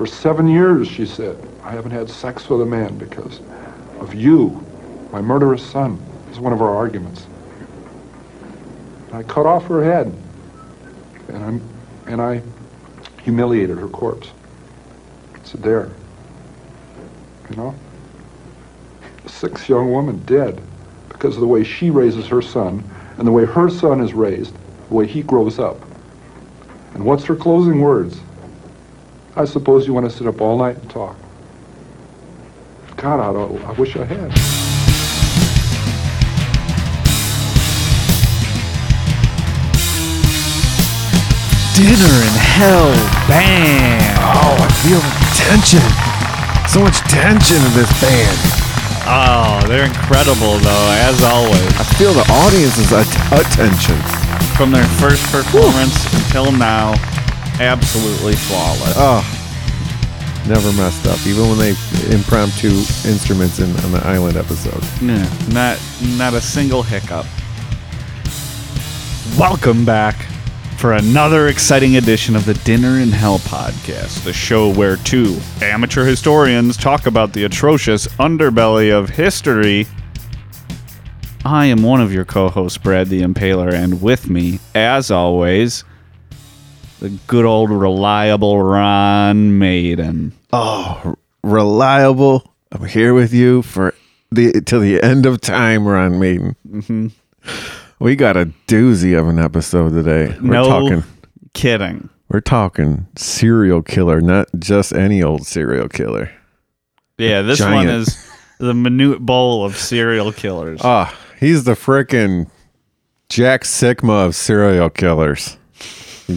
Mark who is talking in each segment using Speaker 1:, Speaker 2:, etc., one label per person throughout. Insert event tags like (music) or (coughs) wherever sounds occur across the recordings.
Speaker 1: For seven years, she said, I haven't had sex with a man because of you, my murderous son. This is one of our arguments. I cut off her head, and, I'm, and I humiliated her corpse. It's there. You know? Six young woman dead because of the way she raises her son and the way her son is raised, the way he grows up. And what's her closing words? I suppose you want to sit up all night and talk. God, I, I wish I had.
Speaker 2: Dinner in Hell Band.
Speaker 3: Oh, I feel the tension. So much tension in this band.
Speaker 2: Oh, they're incredible though, as always.
Speaker 3: I feel the audience's at- attention.
Speaker 2: From their first performance until now, absolutely flawless.
Speaker 3: Oh, never messed up. Even when they impromptu instruments in on the island episode.
Speaker 2: Yeah, not not a single hiccup. Welcome back for another exciting edition of the Dinner in Hell podcast, the show where two amateur historians talk about the atrocious underbelly of history. I am one of your co-hosts, Brad the Impaler, and with me, as always, the good old reliable Ron Maiden.
Speaker 3: Oh, reliable. I'm here with you for the till the end of time, Ron Maiden. Mm-hmm. We got a doozy of an episode today. We're
Speaker 2: no
Speaker 3: talking.
Speaker 2: kidding.
Speaker 3: We're talking serial killer, not just any old serial killer.
Speaker 2: Yeah, this one is the Manute Bol of serial killers.
Speaker 3: Ah, he's the frickin' Jack Sikma of serial killers.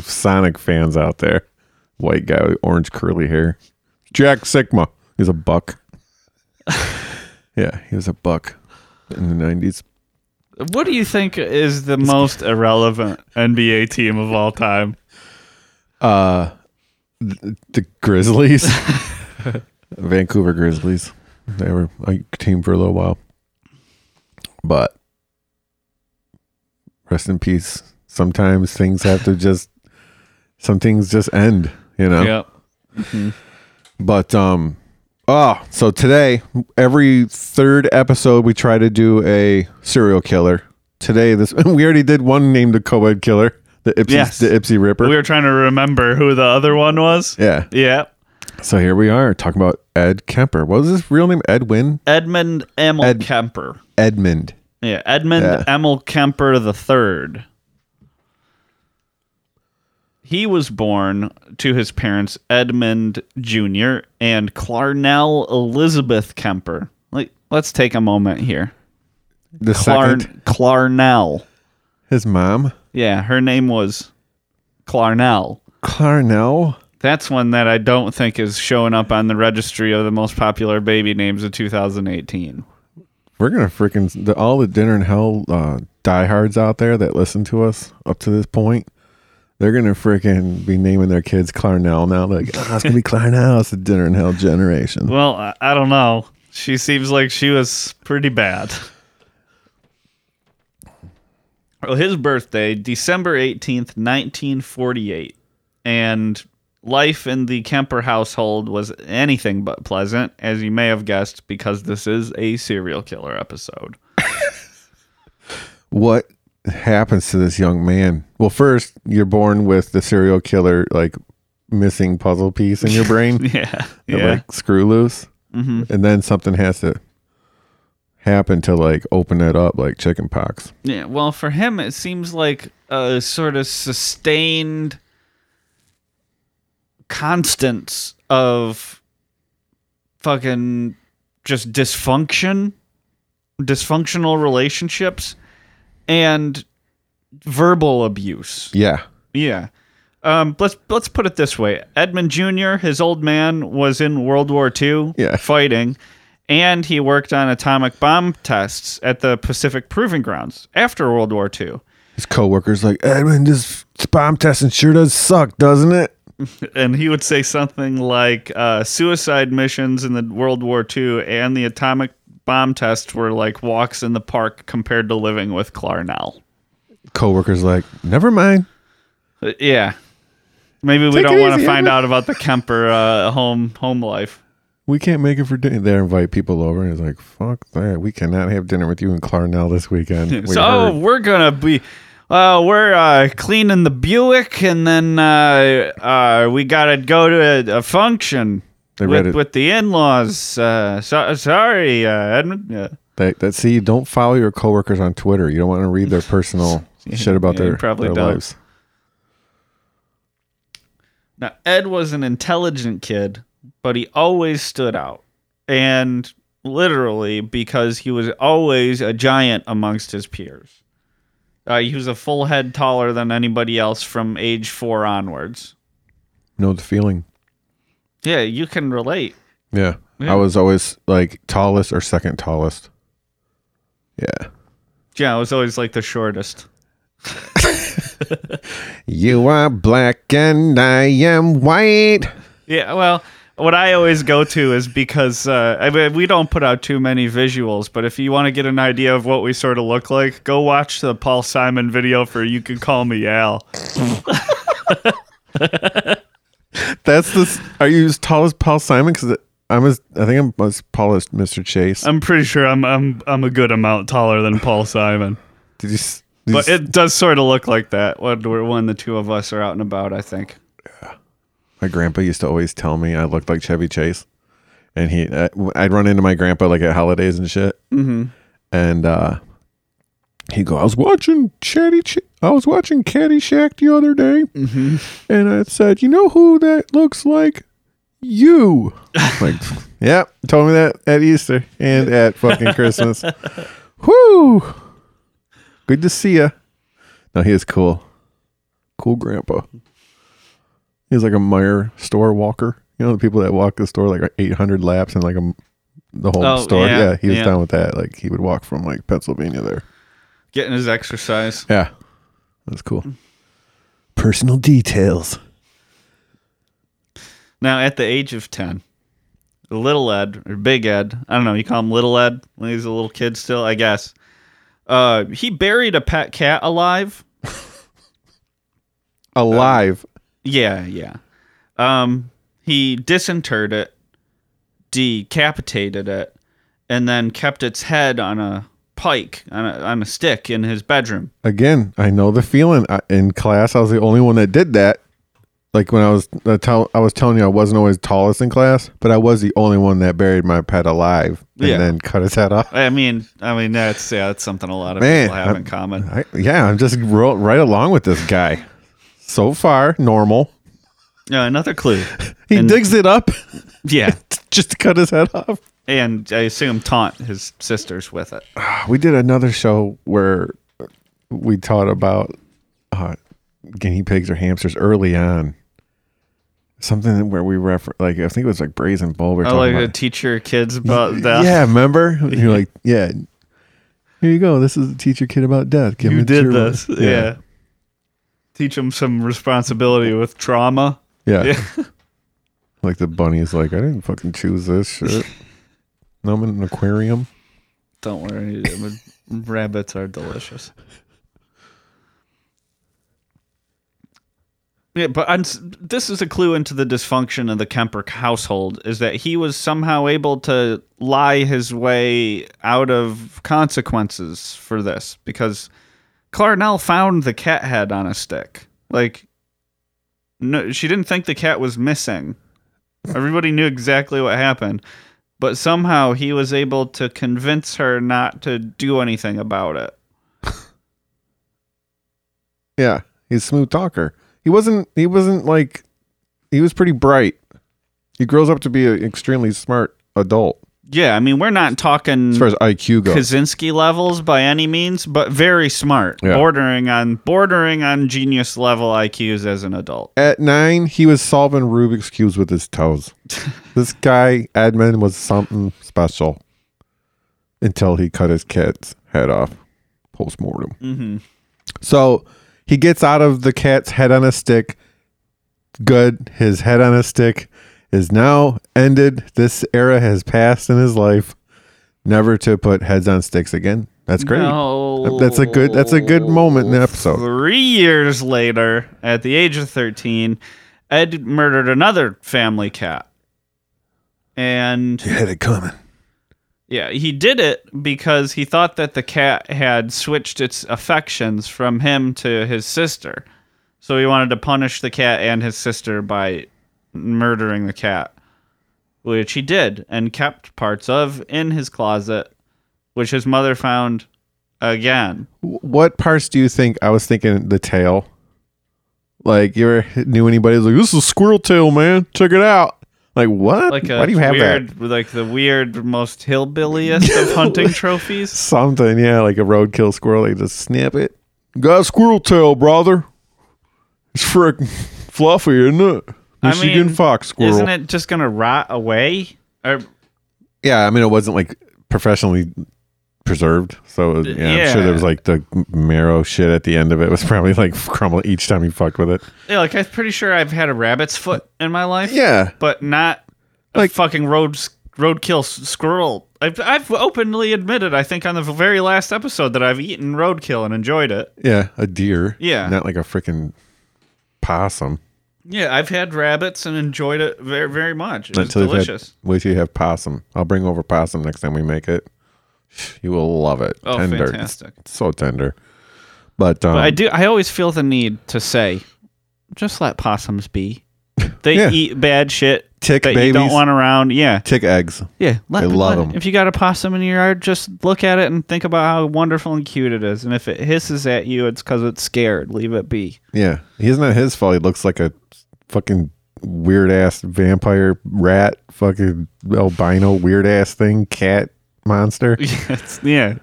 Speaker 3: Sonic fans out there. White guy with orange curly hair. Jack Sikma. He's a buck. (laughs) yeah, he was a buck in the 90s.
Speaker 2: What do you think is the most irrelevant NBA team of all time?
Speaker 3: Uh, th- the Grizzlies. (laughs) Vancouver Grizzlies. They were a team for a little while. But rest in peace. Sometimes things have to just some things just end, you know.
Speaker 2: Yep.
Speaker 3: But um oh, so today every third episode we try to do a serial killer. Today this (laughs) we already did one named the co-ed killer, the Ypsi
Speaker 2: Yes.
Speaker 3: the Ypsi Ripper.
Speaker 2: We were trying to remember who the other one was.
Speaker 3: yeah.
Speaker 2: Yeah.
Speaker 3: So here we are talking about Ed Kemper. What was his real name? Edwin?
Speaker 2: Edmund Emil
Speaker 3: Ed-
Speaker 2: Kemper.
Speaker 3: Edmund.
Speaker 2: Yeah, Edmund
Speaker 3: Yeah.
Speaker 2: Emil Kemper the third. He was born to his parents Edmund Jr. and Clarnell Elizabeth Kemper. Like, let's take a moment here.
Speaker 3: The
Speaker 2: Clar-
Speaker 3: second
Speaker 2: Clarnell.
Speaker 3: his mom.
Speaker 2: Yeah, her name was Clarnell.
Speaker 3: Clarnell.
Speaker 2: That's one that I don't think is showing up on the registry of the most popular baby names of 2018.
Speaker 3: We're gonna freaking all the dinner in hell uh, diehards out there that listen to us up to this point. They're gonna freaking be naming their kids Clarnell now. Like, oh, it's gonna be Clarnell. It's the dinner in hell generation.
Speaker 2: Well, I, I don't know. She seems like she was pretty bad. Well, his birthday, December 18th, 1948. And life in the Kemper household was anything but pleasant, as you may have guessed, because this is a serial killer episode. (laughs)
Speaker 3: What happens to this young man? Well, first you're born with the serial killer like missing puzzle piece in your brain. (laughs)
Speaker 2: Yeah.
Speaker 3: that,
Speaker 2: Yeah.
Speaker 3: like screw loose,
Speaker 2: hmm
Speaker 3: and then something has to happen to like open it up, like chicken pox.
Speaker 2: Yeah, well, for him, it seems like a sort of sustained constants of fucking just dysfunction, dysfunctional relationships, and verbal abuse.
Speaker 3: Yeah,
Speaker 2: Yeah. Um, let's let's put it this way: Edmund Jr., his old man, was in World War II,
Speaker 3: Yeah.
Speaker 2: fighting, and he worked on atomic bomb tests at the Pacific Proving Grounds after World War II.
Speaker 3: his coworkers like Edwin. This bomb testing sure does suck, doesn't it? (laughs)
Speaker 2: And he would say something like, uh, "Suicide missions in the World War II and the atomic bomb tests were like walks in the park compared to living with Clarnell."
Speaker 3: Coworkers like, never mind.
Speaker 2: Uh, yeah, Maybe we
Speaker 3: Take
Speaker 2: don't
Speaker 3: it
Speaker 2: want to
Speaker 3: easy,
Speaker 2: find (laughs) out about the Kemper uh, home home life.
Speaker 3: We can't make it for dinner. They invite people over, and it's like, fuck that. We cannot have dinner with you and Clarnell this weekend. (laughs) We
Speaker 2: so
Speaker 3: heard.
Speaker 2: we're gonna be. Uh, we're uh, cleaning the Buick, and then uh, uh, we gotta go to a, a function
Speaker 3: They read
Speaker 2: with,
Speaker 3: it.
Speaker 2: with the in-laws. Uh, so, sorry, uh, Edmund. Yeah.
Speaker 3: That, that see, don't follow your coworkers on Twitter. You don't want to read their personal (laughs) shit about
Speaker 2: Yeah,
Speaker 3: their,
Speaker 2: probably
Speaker 3: their
Speaker 2: don't.
Speaker 3: lives.
Speaker 2: Now, Ed was an intelligent kid, but he always stood out. And literally because he was always a giant amongst his peers. Uh, he was a full head taller than anybody else from age four onwards.
Speaker 3: Know the feeling.
Speaker 2: Yeah, you can relate.
Speaker 3: Yeah.
Speaker 2: Yeah.
Speaker 3: I was always like tallest or second tallest. Yeah.
Speaker 2: Yeah, I was always like the shortest. (laughs)
Speaker 3: You are black and I am white.
Speaker 2: Yeah, well, what I always go to is because uh, I mean, we don't put out too many visuals, but if you want to get an idea of what we sort of look like, go watch the Paul Simon video for "You Can Call Me Al." (laughs)
Speaker 3: That's the. Are you as tall as Paul Simon? Because I'm as. I think I'm as tall as Mr. Chase.
Speaker 2: I'm pretty sure I'm I'm I'm a good amount taller than Paul Simon,
Speaker 3: Did you? Did
Speaker 2: but
Speaker 3: you
Speaker 2: it does sort of look like that when we're- when the two of us are out and about. I think. Yeah.
Speaker 3: My grandpa used to always tell me I looked like Chevy Chase, and he. Uh, I'd run into my grandpa like at holidays and shit,
Speaker 2: Mm-hmm.
Speaker 3: and uh he'd go, "I was watching Chevy Ch- I was watching Caddyshack the other day,
Speaker 2: Mm-hmm.
Speaker 3: and I said, you know who that looks like." You (laughs) like, yeah, told me that at Easter and at fucking Christmas. (laughs) Whoo! Good to see you. No, he is cool. Cool grandpa. He's like a Meijer store walker. You know the people that walk the store like 800 laps in like a the whole
Speaker 2: Oh,
Speaker 3: store.
Speaker 2: yeah,
Speaker 3: Yeah, he was
Speaker 2: yeah.
Speaker 3: down with that. Like he would walk from like Pennsylvania there.
Speaker 2: Getting his exercise.
Speaker 3: Yeah, that's cool. Personal details.
Speaker 2: Now, at the age of 10, little Ed, or big Ed, I don't know, you call him little Ed when he's a little kid still, I guess. Uh, he buried a pet cat alive. (laughs)
Speaker 3: Alive.
Speaker 2: Yeah, yeah. Um, he disinterred it, decapitated it, and then kept its head on a pike, on a, on a stick in his bedroom.
Speaker 3: Again, I know the feeling. I, in class, I was the only one that did that. Like when I was uh, tell, I was telling you I wasn't always tallest in class, but I was the only one that buried my pet alive and
Speaker 2: Yeah.
Speaker 3: then cut his head off.
Speaker 2: I mean, I mean that's yeah, that's something a lot of
Speaker 3: Man,
Speaker 2: people have
Speaker 3: I'm-
Speaker 2: in common.
Speaker 3: I, yeah, I'm just ro- right along with this guy. So far, normal.
Speaker 2: Yeah, another clue. (laughs)
Speaker 3: He
Speaker 2: And-
Speaker 3: digs it up
Speaker 2: Yeah, (laughs)
Speaker 3: just to cut his head off.
Speaker 2: And I assume taunt his sisters with it. (sighs)
Speaker 3: We did another show where we taught about uh, guinea pigs or hamsters early on. Something where we refer like I think it was like brazen bull. We were
Speaker 2: I
Speaker 3: talking
Speaker 2: like to teach your kids about that.
Speaker 3: Yeah, remember? (laughs) You're like, yeah. Here you go. This is teach your kid about death. Give
Speaker 2: you did this. Yeah. Teach them some responsibility with trauma.
Speaker 3: yeah,
Speaker 2: Yeah.
Speaker 3: Like the bunny is like, I didn't fucking choose this shit. (laughs) no, I'm in an aquarium.
Speaker 2: Don't worry, (laughs) rabbits are delicious. Yeah, but I'm, this is a clue into the dysfunction of the Kemper household is that he was somehow able to lie his way out of consequences for this because Clarnell found the cat head on a stick. Like, no, she didn't think the cat was missing. Everybody knew exactly what happened, but somehow he was able to convince her not to do anything about it. (laughs)
Speaker 3: Yeah, he's a smooth talker. He wasn't. He wasn't like. He was pretty bright. He grows up to be an extremely smart adult
Speaker 2: Yeah, I mean, we're not talking
Speaker 3: as far as IQ goes.
Speaker 2: Kaczynski levels by any means, but very smart,
Speaker 3: Yeah.
Speaker 2: bordering on bordering on genius level IQs as an adult.
Speaker 3: At nine, he was solving Rubik's cubes with his toes. (laughs) this guy Edmund was something special until he cut his cat's head off post mortem.
Speaker 2: hmm
Speaker 3: So he gets out of the cat's head on a stick. Good. His head on a stick is now ended. This era has passed in his life. Never to put heads on sticks again. That's great.
Speaker 2: No.
Speaker 3: That's a good- that's a good moment in the episode.
Speaker 2: Three years later, at the age of thirteen, Ed murdered another family cat. And He
Speaker 3: had it coming.
Speaker 2: yeah, he did it because he thought that the cat had switched its affections from him to his sister. So he wanted to punish the cat and his sister by murdering the cat, which he did and kept parts of in his closet, which his mother found again.
Speaker 3: What parts do you think? I was thinking the tail. Like you ever knew anybody who's like, "This is a squirrel tail, man. Check it out." Like what?
Speaker 2: Like a
Speaker 3: Why do you have
Speaker 2: weird,
Speaker 3: that?
Speaker 2: like the weird, most hillbilliest of (laughs) hunting trophies?
Speaker 3: Something, yeah, like a roadkill squirrel. They just snap it. Got a squirrel tail, brother. It's frick fluffy, isn't it?
Speaker 2: I
Speaker 3: Michigan
Speaker 2: mean,
Speaker 3: fox squirrel.
Speaker 2: Isn't it just gonna rot away? Or
Speaker 3: Yeah, I mean, it wasn't like professionally preserved. So yeah, I'm sure there was like the marrow shit at the end of it was probably like (laughs) crumbling each time you fucked with it.
Speaker 2: yeah, like I'm pretty sure I've had a rabbit's foot in my life.
Speaker 3: Yeah,
Speaker 2: but not a
Speaker 3: Like-
Speaker 2: fucking road roadkill squirrel. I've, I've openly admitted, I think, on the very last episode that I've eaten roadkill and enjoyed it.
Speaker 3: yeah, a deer.
Speaker 2: Yeah.
Speaker 3: not like a freaking possum.
Speaker 2: Yeah, I've had rabbits and enjoyed it very, very much. It's
Speaker 3: Until you've had-
Speaker 2: delicious.
Speaker 3: Wait till you have possum. I'll bring over possum next time we make it. You will love it.
Speaker 2: Oh,
Speaker 3: tender.
Speaker 2: fantastic.
Speaker 3: It's so tender. But, um,
Speaker 2: But I do. I always feel the need to say, just let possums be. They (laughs)
Speaker 3: Yeah.
Speaker 2: eat bad shit
Speaker 3: Tick
Speaker 2: that you don't want around. Yeah,
Speaker 3: tick eggs.
Speaker 2: yeah. Let,
Speaker 3: I love
Speaker 2: let-
Speaker 3: 'em.
Speaker 2: If you got a possum in your yard, just look at it and think about how wonderful and cute it is. And if it hisses at you, it's because it's scared. Leave it be.
Speaker 3: Yeah, he's not his fault. He looks like a fucking weird ass vampire rat, fucking albino weird ass thing, cat monster. (laughs)
Speaker 2: Yeah.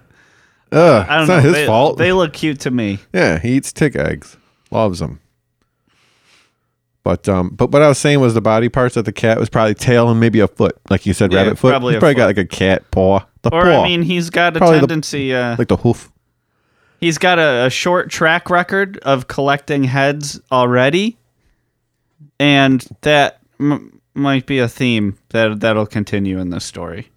Speaker 3: Ugh,
Speaker 2: don't
Speaker 3: it's
Speaker 2: know.
Speaker 3: not his
Speaker 2: they,
Speaker 3: fault.
Speaker 2: They look cute to me.
Speaker 3: yeah, he eats tick eggs, loves them. But um, but what I was saying was the body parts of the cat was probably tail and maybe a foot, like you said,
Speaker 2: Yeah,
Speaker 3: rabbit foot.
Speaker 2: probably
Speaker 3: He's probably got like a cat paw, the
Speaker 2: Or
Speaker 3: paw,
Speaker 2: I mean, he's got a
Speaker 3: Probably the-
Speaker 2: tendency. uh,
Speaker 3: like the hoof.
Speaker 2: he's got a, a short track record of collecting heads already, and that m- might be a theme that that'll continue in this story.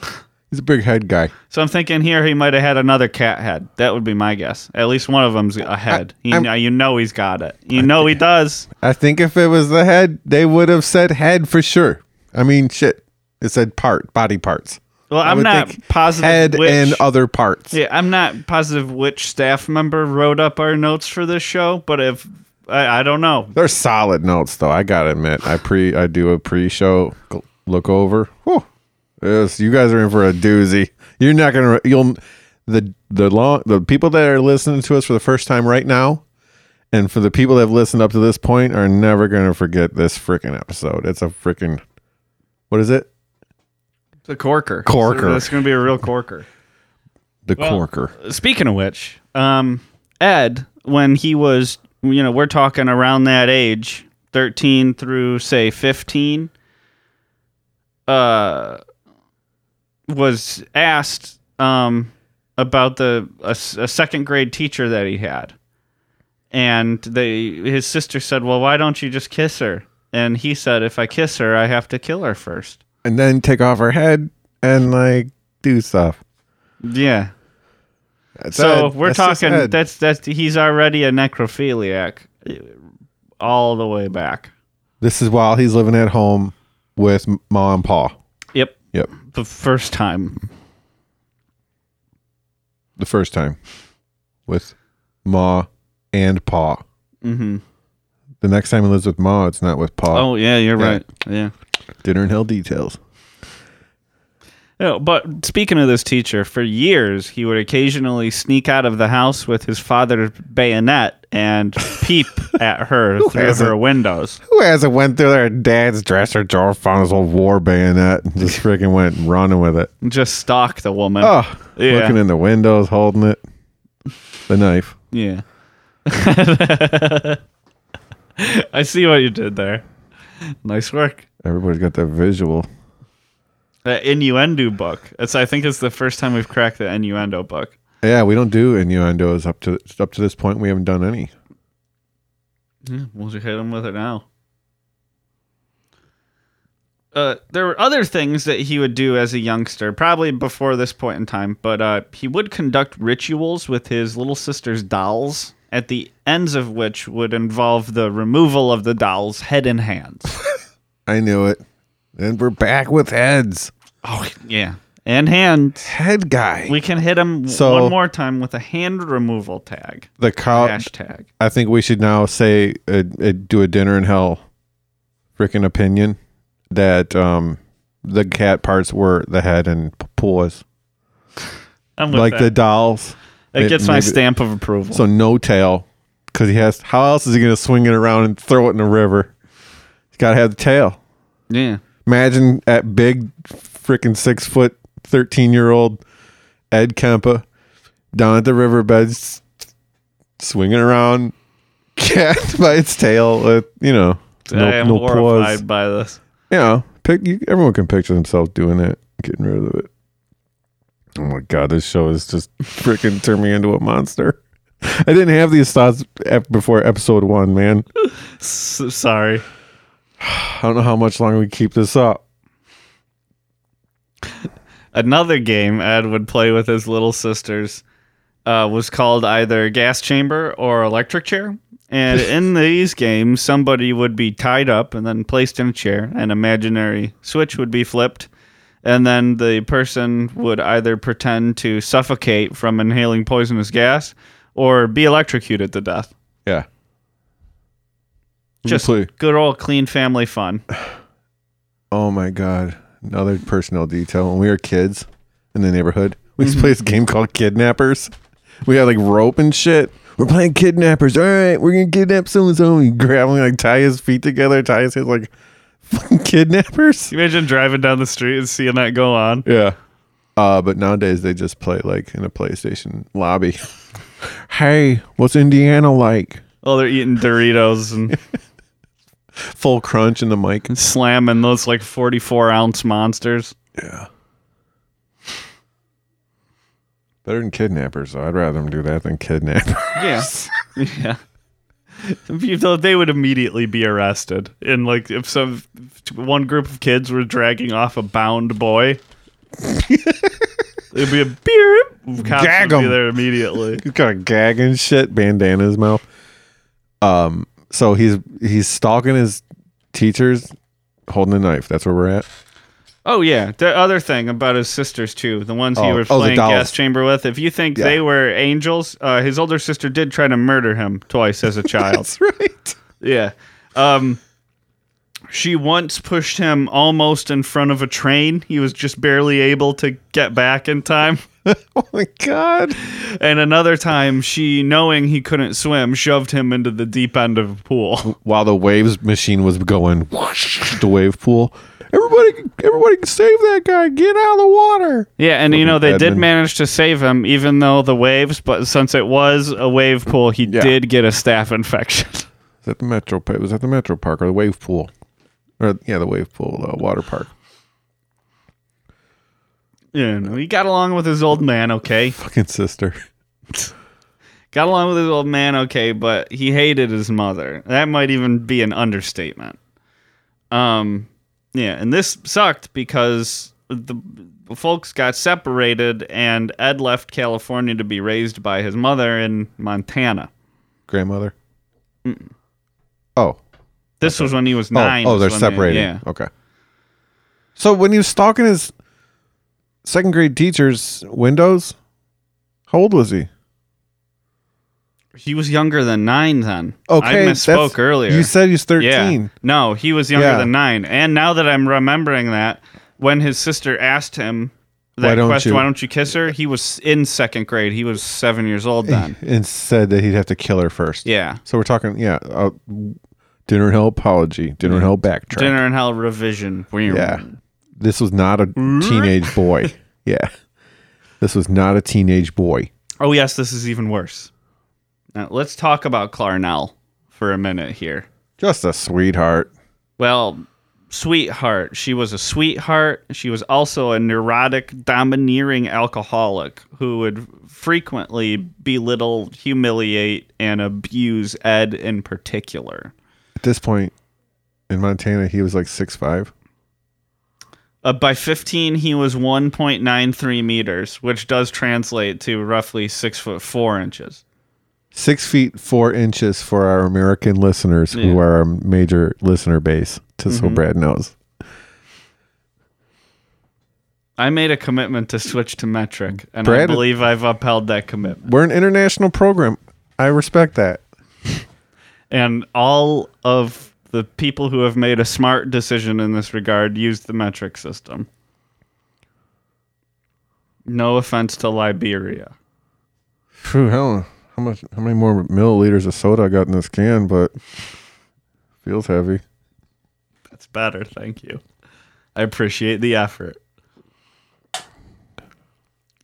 Speaker 2: (laughs)
Speaker 3: He's a big head guy.
Speaker 2: So I'm thinking here he might have had another cat head. That would be my guess. At least one of them's a head. You
Speaker 3: I'm-
Speaker 2: know, you know he's got it. You know he does.
Speaker 3: I think if it was the head, they would have said head for sure. I mean, shit, it said part, body parts.
Speaker 2: Well,
Speaker 3: I
Speaker 2: I'm not positive
Speaker 3: head
Speaker 2: which.
Speaker 3: and other parts.
Speaker 2: Yeah, I'm not positive which staff member wrote up our notes for this show, but if I, I don't know.
Speaker 3: They're solid notes, though. I gotta admit, I pre I do a pre-show look over. Whew. Yes, you guys are in for a doozy. You're not gonna you'll the the long the people that are listening to us for the first time right now, and for the people that have listened up to this point are never gonna forget this freaking episode. It's a freaking what is it?
Speaker 2: The corker.
Speaker 3: Corker.
Speaker 2: That's going to be a real corker. (laughs)
Speaker 3: The
Speaker 2: Well-
Speaker 3: corker.
Speaker 2: Speaking of which, um, Ed, when he was, you know, we're talking around that age, 13 through say 15, uh, was asked um, about the a, a second grade teacher that he had, and they his sister said, "Well, why don't you just kiss her?" And he said, "If I kiss her, I have to kill her first.
Speaker 3: And then take off her head and like do stuff.
Speaker 2: Yeah.
Speaker 3: That's
Speaker 2: So
Speaker 3: Ed.
Speaker 2: we're
Speaker 3: That's
Speaker 2: talking. That's that's he's already a necrophiliac, all the way back.
Speaker 3: This is while he's living at home with M- Ma and Pa.
Speaker 2: The first time.
Speaker 3: The first time with Ma and Pa.
Speaker 2: hmm
Speaker 3: The next time he lives with Ma, it's not with Pa.
Speaker 2: Oh yeah, you're right. Yeah.
Speaker 3: Dinner in Hell details.
Speaker 2: No, but speaking of this teacher, for years he would occasionally sneak out of the house with his father's bayonet and (laughs) peep at her through her windows.
Speaker 3: Who hasn't went through their dad's dresser drawer, found his old war bayonet, and just freaking went running with it?
Speaker 2: Just stalked the woman.
Speaker 3: Oh,
Speaker 2: Yeah.
Speaker 3: looking in the windows, holding it. The knife.
Speaker 2: Yeah. (laughs) I see what you did there. Nice work.
Speaker 3: Everybody's got that visual.
Speaker 2: The innuendo book. It's I think it's the first time we've cracked the innuendo book.
Speaker 3: Yeah, we don't do innuendos up to up to this point. We haven't done any.
Speaker 2: Yeah, we'll just hit him with it now. Uh, there were other things that he would do as a youngster, probably before this point in time, but uh, he would conduct rituals with his little sister's dolls at the ends of which would involve the removal of the doll's head and hands. (laughs)
Speaker 3: I knew it. And we're back with heads.
Speaker 2: oh, yeah. And hands.
Speaker 3: Head guy.
Speaker 2: We can hit him
Speaker 3: So-
Speaker 2: one more time with a hand removal tag.
Speaker 3: the cow.
Speaker 2: Hashtag.
Speaker 3: I think we should now say uh uh do a dinner in hell freaking opinion that um the cat parts were the head and p- paws
Speaker 2: I'm with
Speaker 3: like the
Speaker 2: that.
Speaker 3: dolls.
Speaker 2: it gets my
Speaker 3: maybe-
Speaker 2: stamp of approval.
Speaker 3: So no tail because he has. How else is he going to swing it around and throw it in the river? He's got to have the tail.
Speaker 2: yeah.
Speaker 3: Imagine at big freaking six foot thirteen year old Ed Kempa down at the riverbed swinging around (laughs) cat by its tail with you know no,
Speaker 2: I am
Speaker 3: no
Speaker 2: horrified
Speaker 3: paws.
Speaker 2: by this.
Speaker 3: You know, pick, you, everyone can picture themselves doing that, getting rid of it. Oh my god, this show is just freaking turned me into a monster. (laughs) I didn't have these thoughts before episode one, man.
Speaker 2: Sorry. (sighs)
Speaker 3: I don't know how much longer we keep this up.
Speaker 2: Another game Ed would play with his little sisters uh, was called either Gas Chamber or Electric Chair. And (laughs) in these games, somebody would be tied up and then placed in a chair. An imaginary switch would be flipped. And then the person would either pretend to suffocate from inhaling poisonous gas or be electrocuted to death.
Speaker 3: Yeah.
Speaker 2: Just
Speaker 3: Play.
Speaker 2: good old clean family fun. (sighs)
Speaker 3: Oh my god. Another personal detail. When we were kids in the neighborhood, we used to play this game called Kidnappers. We had like rope and shit. We're playing kidnappers. All right, we're gonna kidnap so and so. We grab him, like tie his feet together, tie his head like (laughs) fucking kidnappers.
Speaker 2: You imagine driving down the street and seeing that go on.
Speaker 3: Yeah. Uh, but nowadays they just play like in a PlayStation lobby. (laughs) hey, what's Indiana like?
Speaker 2: Oh, they're eating Doritos and (laughs)
Speaker 3: Full crunch in the mic.
Speaker 2: And slamming those like 44 ounce monsters.
Speaker 3: Yeah. Better than kidnappers, though. I'd rather them do that than kidnap. (laughs)
Speaker 2: Yeah. yeah. Know, they would immediately be arrested. And like if some if one group of kids were dragging off a bound boy, (laughs) it'd be a beer. Cops
Speaker 3: Gag
Speaker 2: would be there immediately. (laughs)
Speaker 3: he's got a gag and shit, bandana in his mouth. Um, so he's he's stalking his teachers, holding a knife. That's where we're at.
Speaker 2: Oh yeah, the other thing about his sisters too, the ones he
Speaker 3: Oh,
Speaker 2: was
Speaker 3: oh, the
Speaker 2: playing
Speaker 3: dolls.
Speaker 2: gas chamber with. If you think
Speaker 3: Yeah.
Speaker 2: they were angels, uh, his older sister did try to murder him twice as a (laughs) child.
Speaker 3: That's right.
Speaker 2: Yeah. Um she once pushed him almost in front of a train. He was just barely able to get back in time. (laughs)
Speaker 3: Oh my god.
Speaker 2: And another time, she, knowing he couldn't swim, shoved him into the deep end of a pool. (laughs)
Speaker 3: While the waves machine was going, whoosh, the wave pool. Everybody, everybody, save that guy! Get out of the water!
Speaker 2: Yeah, and you know, they did manage to save him, even though the waves, but since it was a wave pool, he
Speaker 3: Yeah.
Speaker 2: did get a staph infection. (laughs)
Speaker 3: Is that the metro? Was that the metro park or the wave pool? Or yeah, the wave pool, uh, water park.
Speaker 2: You know, he got along with his old man, okay?
Speaker 3: Fucking sister. (laughs)
Speaker 2: Got along with his old man, okay, but he hated his mother. That might even be an understatement. Um, yeah, and this sucked because the folks got separated, and Ed left California to be raised by his mother in Montana.
Speaker 3: Grandmother. Oh,
Speaker 2: This was when he was
Speaker 3: oh,
Speaker 2: nine.
Speaker 3: oh,
Speaker 2: is
Speaker 3: they're separated.
Speaker 2: yeah,
Speaker 3: Okay. So when he was stalking his second grade teacher's windows, how old was he?
Speaker 2: he was younger than nine then.
Speaker 3: Okay,
Speaker 2: I misspoke earlier.
Speaker 3: You said he's
Speaker 2: Yeah.
Speaker 3: thirteen.
Speaker 2: No, he was younger
Speaker 3: Yeah.
Speaker 2: than nine. And now that I'm remembering that, when his sister asked him that
Speaker 3: Why
Speaker 2: question,
Speaker 3: you-
Speaker 2: why don't you kiss her? He was in second grade. He was seven years old (laughs) then.
Speaker 3: and said that he'd have to kill her first.
Speaker 2: yeah.
Speaker 3: So we're talking, yeah, uh, dinner and hell apology, dinner and hell backtrack.
Speaker 2: Dinner and Hell revision.
Speaker 3: Yeah. This was not a teenage boy. Yeah. This was not a teenage boy.
Speaker 2: Oh, yes, this is even worse. Now, let's talk about Clarnell for a minute here.
Speaker 3: Just a sweetheart.
Speaker 2: Well, sweetheart. She was a sweetheart. She was also a neurotic, domineering alcoholic who would frequently belittle, humiliate, and abuse Ed in particular.
Speaker 3: At this point in Montana, he was like six five.
Speaker 2: Uh, by 15, he was 1.93 meters, which does translate to roughly six foot four inches.
Speaker 3: Six feet four inches for our American listeners
Speaker 2: Yeah.
Speaker 3: who are our major listener base. Just so
Speaker 2: Mhm.
Speaker 3: Brad knows.
Speaker 2: I made a commitment to switch to metric, and
Speaker 3: Brad-
Speaker 2: I believe I've upheld that commitment.
Speaker 3: We're an international program. I respect that.
Speaker 2: And all of the people who have made a smart decision in this regard use the metric system. No offense to Liberia.
Speaker 3: Phew, hell, how much? How many more milliliters of soda I got in this can? But feels heavy.
Speaker 2: That's better, thank you. I appreciate the effort.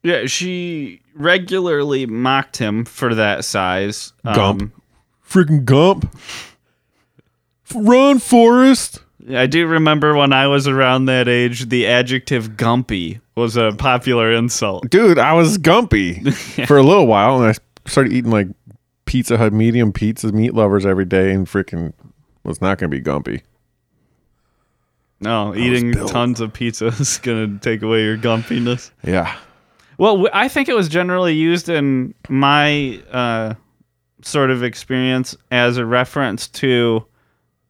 Speaker 2: Yeah, she regularly mocked him for that size. Um,
Speaker 3: Gump. Freaking Gump. Run, Forrest.
Speaker 2: I do remember when I was around that age, the adjective gumpy was a popular insult.
Speaker 3: Dude, I was Gumpy (laughs) for a little while, and I started eating like Pizza Hut medium pizzas, meat lovers every day, and freaking was not gonna be Gumpy.
Speaker 2: No, eating tons of pizza (laughs) is going to take away your gumpiness.
Speaker 3: Yeah.
Speaker 2: Well, I think it was generally used in my uh, sort of experience as a reference to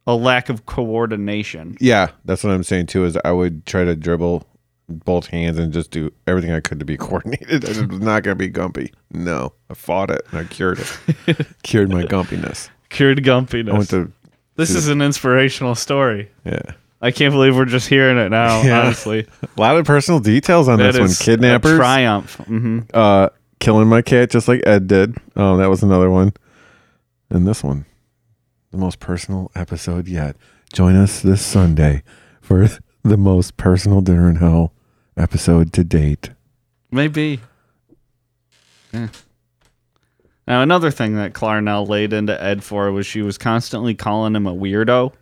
Speaker 2: a lack of coordination.
Speaker 3: Yeah, that's what I'm saying too. Is I would try to dribble both hands and just do everything I could to be (laughs) coordinated. I was not gonna be Gumpy. No, I fought it and I cured it. (laughs) cured my Gumpiness.
Speaker 2: Cured gumpiness.
Speaker 3: I went to
Speaker 2: this is an inspirational story.
Speaker 3: yeah.
Speaker 2: I can't believe we're just hearing it now,
Speaker 3: Yeah.
Speaker 2: honestly. (laughs)
Speaker 3: A lot of personal details on
Speaker 2: That
Speaker 3: this one. Kidnappers,
Speaker 2: triumph. hmm
Speaker 3: uh, killing my cat just like Ed did. Oh, that was another one. And this one, the most personal episode yet. Join us this Sunday for (laughs) the most personal dinner in hell episode to date.
Speaker 2: Maybe. Yeah. Now, another thing that Clarnell laid into Ed for was she was constantly calling him a weirdo.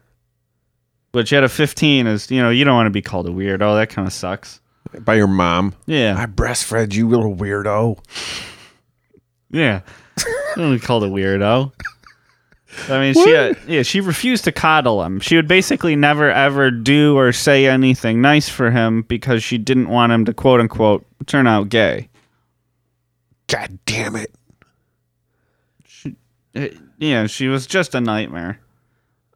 Speaker 2: Which at a 15 is, you know, you don't want to be called a weirdo. That kind of sucks.
Speaker 3: By your mom.
Speaker 2: Yeah.
Speaker 3: I breastfed you, little weirdo.
Speaker 2: Yeah. You (laughs) don't want to be called a weirdo. I mean, she uh, yeah, she refused to coddle him. She would basically never ever do or say anything nice for him because she didn't want him to quote unquote turn out gay.
Speaker 3: God damn it.
Speaker 2: Uh, Yeah, she was just a nightmare.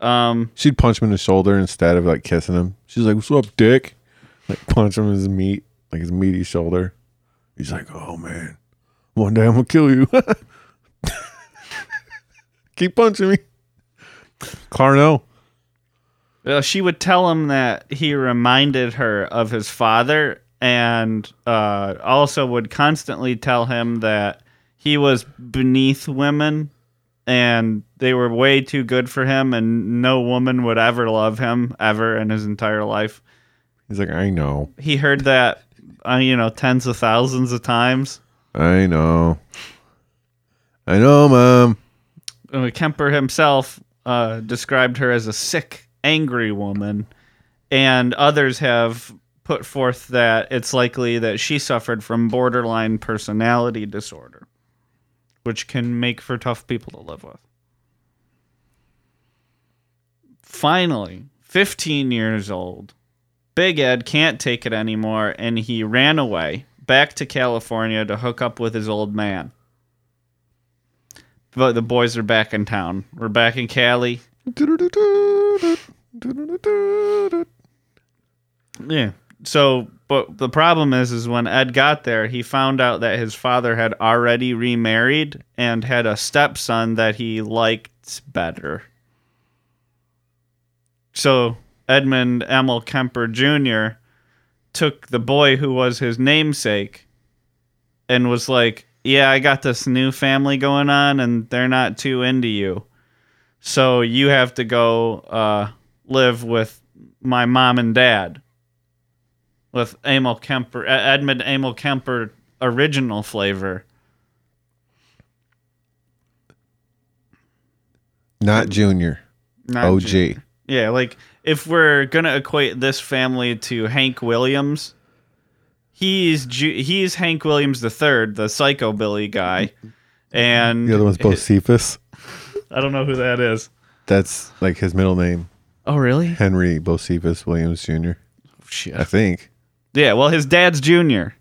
Speaker 2: Um,
Speaker 3: She'd punch him in the shoulder instead of like kissing him. She's like, What's up, dick? Like punch him in his meat, like his meaty shoulder. He's like, Oh man, one day I'm gonna kill you. (laughs) Keep punching me. Carno.
Speaker 2: Uh, she would tell him that he reminded her of his father and uh, also would constantly tell him that he was beneath women and they were way too good for him and no woman would ever love him ever in his entire life.
Speaker 3: He's like, I know.
Speaker 2: He heard that, uh, you know, tens of thousands of times.
Speaker 3: I know. I know, mom.
Speaker 2: Uh, Kemper himself uh, described her as a sick, angry woman, and others have put forth that it's likely that she suffered from borderline personality disorder, which can make for tough people to live with. Finally, 15 years old, Big Ed can't take it anymore, and he ran away back to California to hook up with his old man but the boys are back in town. We're back in Cali. Yeah. So, but the problem is, is when Ed got there, he found out that his father had already remarried and had a stepson that he liked better. So Edmund Emil Kemper Jr. took the boy who was his namesake and was like, "Yeah, I got this new family going on, and they're not too into you, so you have to go uh, live with my mom and dad." With Emil Kemper, Edmund Emil Kemper original flavor.
Speaker 3: Not Junior.
Speaker 2: not
Speaker 3: OG.
Speaker 2: Junior. Yeah, like if we're gonna equate this family to Hank Williams, he's Ju- he's Hank Williams the third, the psychobilly guy, and
Speaker 3: The other one's Bocephus.
Speaker 2: I don't know who that is.
Speaker 3: That's like his middle name.
Speaker 2: Oh, really?
Speaker 3: Henry Bocephus Williams Jr. I
Speaker 2: Shit.
Speaker 3: think.
Speaker 2: Yeah. Well, his dad's Junior.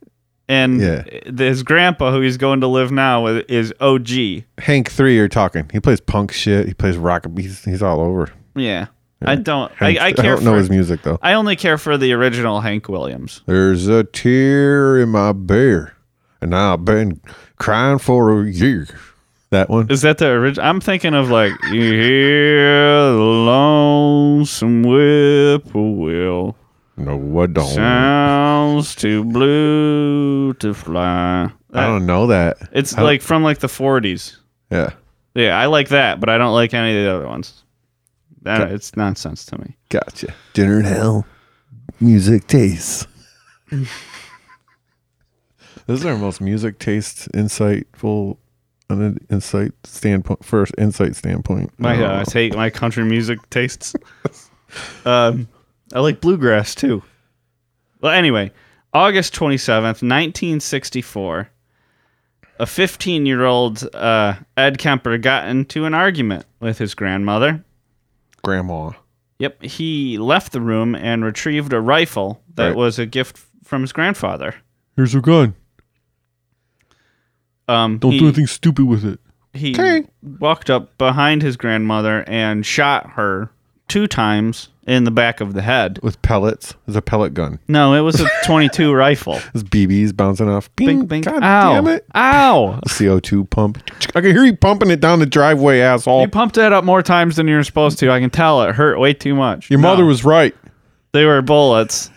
Speaker 2: and
Speaker 3: Yeah.
Speaker 2: his grandpa, who he's going to live now with, is OG.
Speaker 3: Hank three, you're talking. He plays punk shit. He plays rock. He's, he's all over.
Speaker 2: Yeah, I don't.
Speaker 3: Hank,
Speaker 2: I, I care
Speaker 3: don't know
Speaker 2: for.
Speaker 3: his music though.
Speaker 2: I only care for the original Hank Williams.
Speaker 3: There's a tear in my beer, and I've been crying for a year. That one.
Speaker 2: Is that the original? I'm thinking of like you hear the lonesome whippoorwill
Speaker 3: No, I don't.
Speaker 2: sounds too blue to fly.
Speaker 3: I don't know that.
Speaker 2: It's
Speaker 3: I
Speaker 2: like from like the 40s.
Speaker 3: Yeah,
Speaker 2: Yeah, I like that, but I don't like any of the other ones. That it's nonsense to me.
Speaker 3: gotcha. Dinner in hell, music tastes. (laughs) this is our most music taste insightful, on an insight standpoint. First insight standpoint.
Speaker 2: My
Speaker 3: Oh.
Speaker 2: uh, take my country music tastes. (laughs) um, I like bluegrass too. Well, anyway, August twenty seventh, nineteen sixty four. A fifteen year old uh, Ed Kemper got into an argument with his grandmother.
Speaker 3: Grandma.
Speaker 2: Yep, he left the room and retrieved a rifle that
Speaker 3: Right.
Speaker 2: was a gift from his grandfather.
Speaker 3: Here's a gun.
Speaker 2: Um,
Speaker 3: Don't
Speaker 2: he,
Speaker 3: do anything stupid with it.
Speaker 2: he
Speaker 3: Okay.
Speaker 2: walked up behind his grandmother and shot her two times in the back of the head.
Speaker 3: With pellets. It's a pellet gun.
Speaker 2: No, it was a (laughs) 22 rifle.
Speaker 3: There's BBs bouncing off. Bing,
Speaker 2: Bing, bing.
Speaker 3: God
Speaker 2: Ow.
Speaker 3: damn it.
Speaker 2: Ow.
Speaker 3: CO2 pump. I can hear you pumping it down the driveway, asshole.
Speaker 2: You pumped that up more times than you're supposed to. I can tell it hurt way too much.
Speaker 3: Your mother was right.
Speaker 2: They were bullets.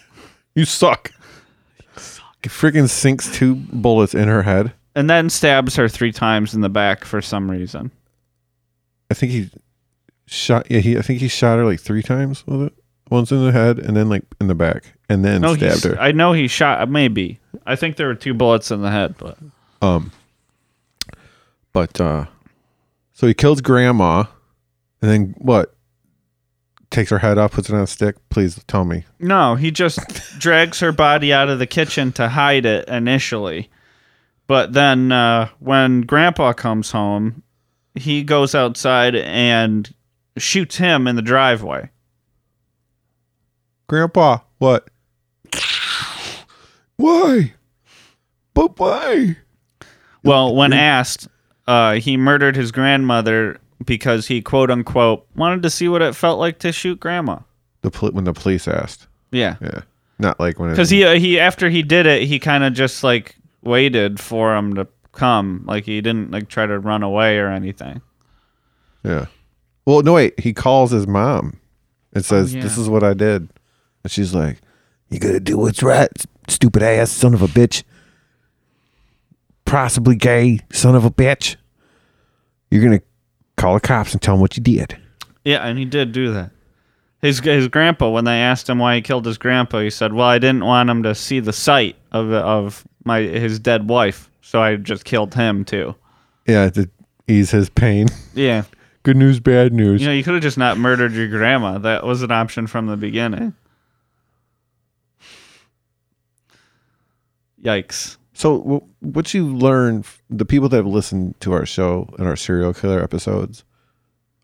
Speaker 3: You suck. He freaking sinks two bullets in her head.
Speaker 2: And then stabs her three times in the back for some reason.
Speaker 3: I think he shot. Yeah, he. I think he shot her like three times with it. Once in the head, and then like in the back, and then
Speaker 2: No,
Speaker 3: stabbed her.
Speaker 2: I know he shot. Maybe. I think there were two bullets in the head, but
Speaker 3: Um. But uh, so he kills grandma, and then what? Takes her head off, puts it on a stick. Please tell me.
Speaker 2: No, he just (laughs) drags her body out of the kitchen to hide it initially. But then uh, when Grandpa comes home, he goes outside and shoots him in the driveway.
Speaker 3: Grandpa, what? Why? But why?
Speaker 2: Well, when asked, uh, he murdered his grandmother because he quote unquote wanted to see what it felt like to shoot grandma.
Speaker 3: The pol- when the police asked.
Speaker 2: Yeah.
Speaker 3: Yeah. Not like when
Speaker 2: Because he uh, he after he did it, he kind of just like waited for him to come. Like he didn't like try to run away or anything.
Speaker 3: Yeah. Well, no wait. He calls his mom and oh, says,
Speaker 2: Oh, yeah.
Speaker 3: "This is what I did," and she's like, "You gotta do what's right, stupid ass son of a bitch, possibly gay son of a bitch. You're gonna call the cops and tell them what you did."
Speaker 2: Yeah, and he did do that. His his grandpa, when they asked him why he killed his grandpa, he said, "Well, I didn't want him to see the sight of of my his dead wife, so I just killed him too."
Speaker 3: Yeah, to ease his pain.
Speaker 2: Yeah,
Speaker 3: Good news, bad news.
Speaker 2: you know, you could have just not murdered your grandma. That was an option from the beginning. Yikes!
Speaker 3: So, what you learn, f- the people that have listened to our show and our serial killer episodes,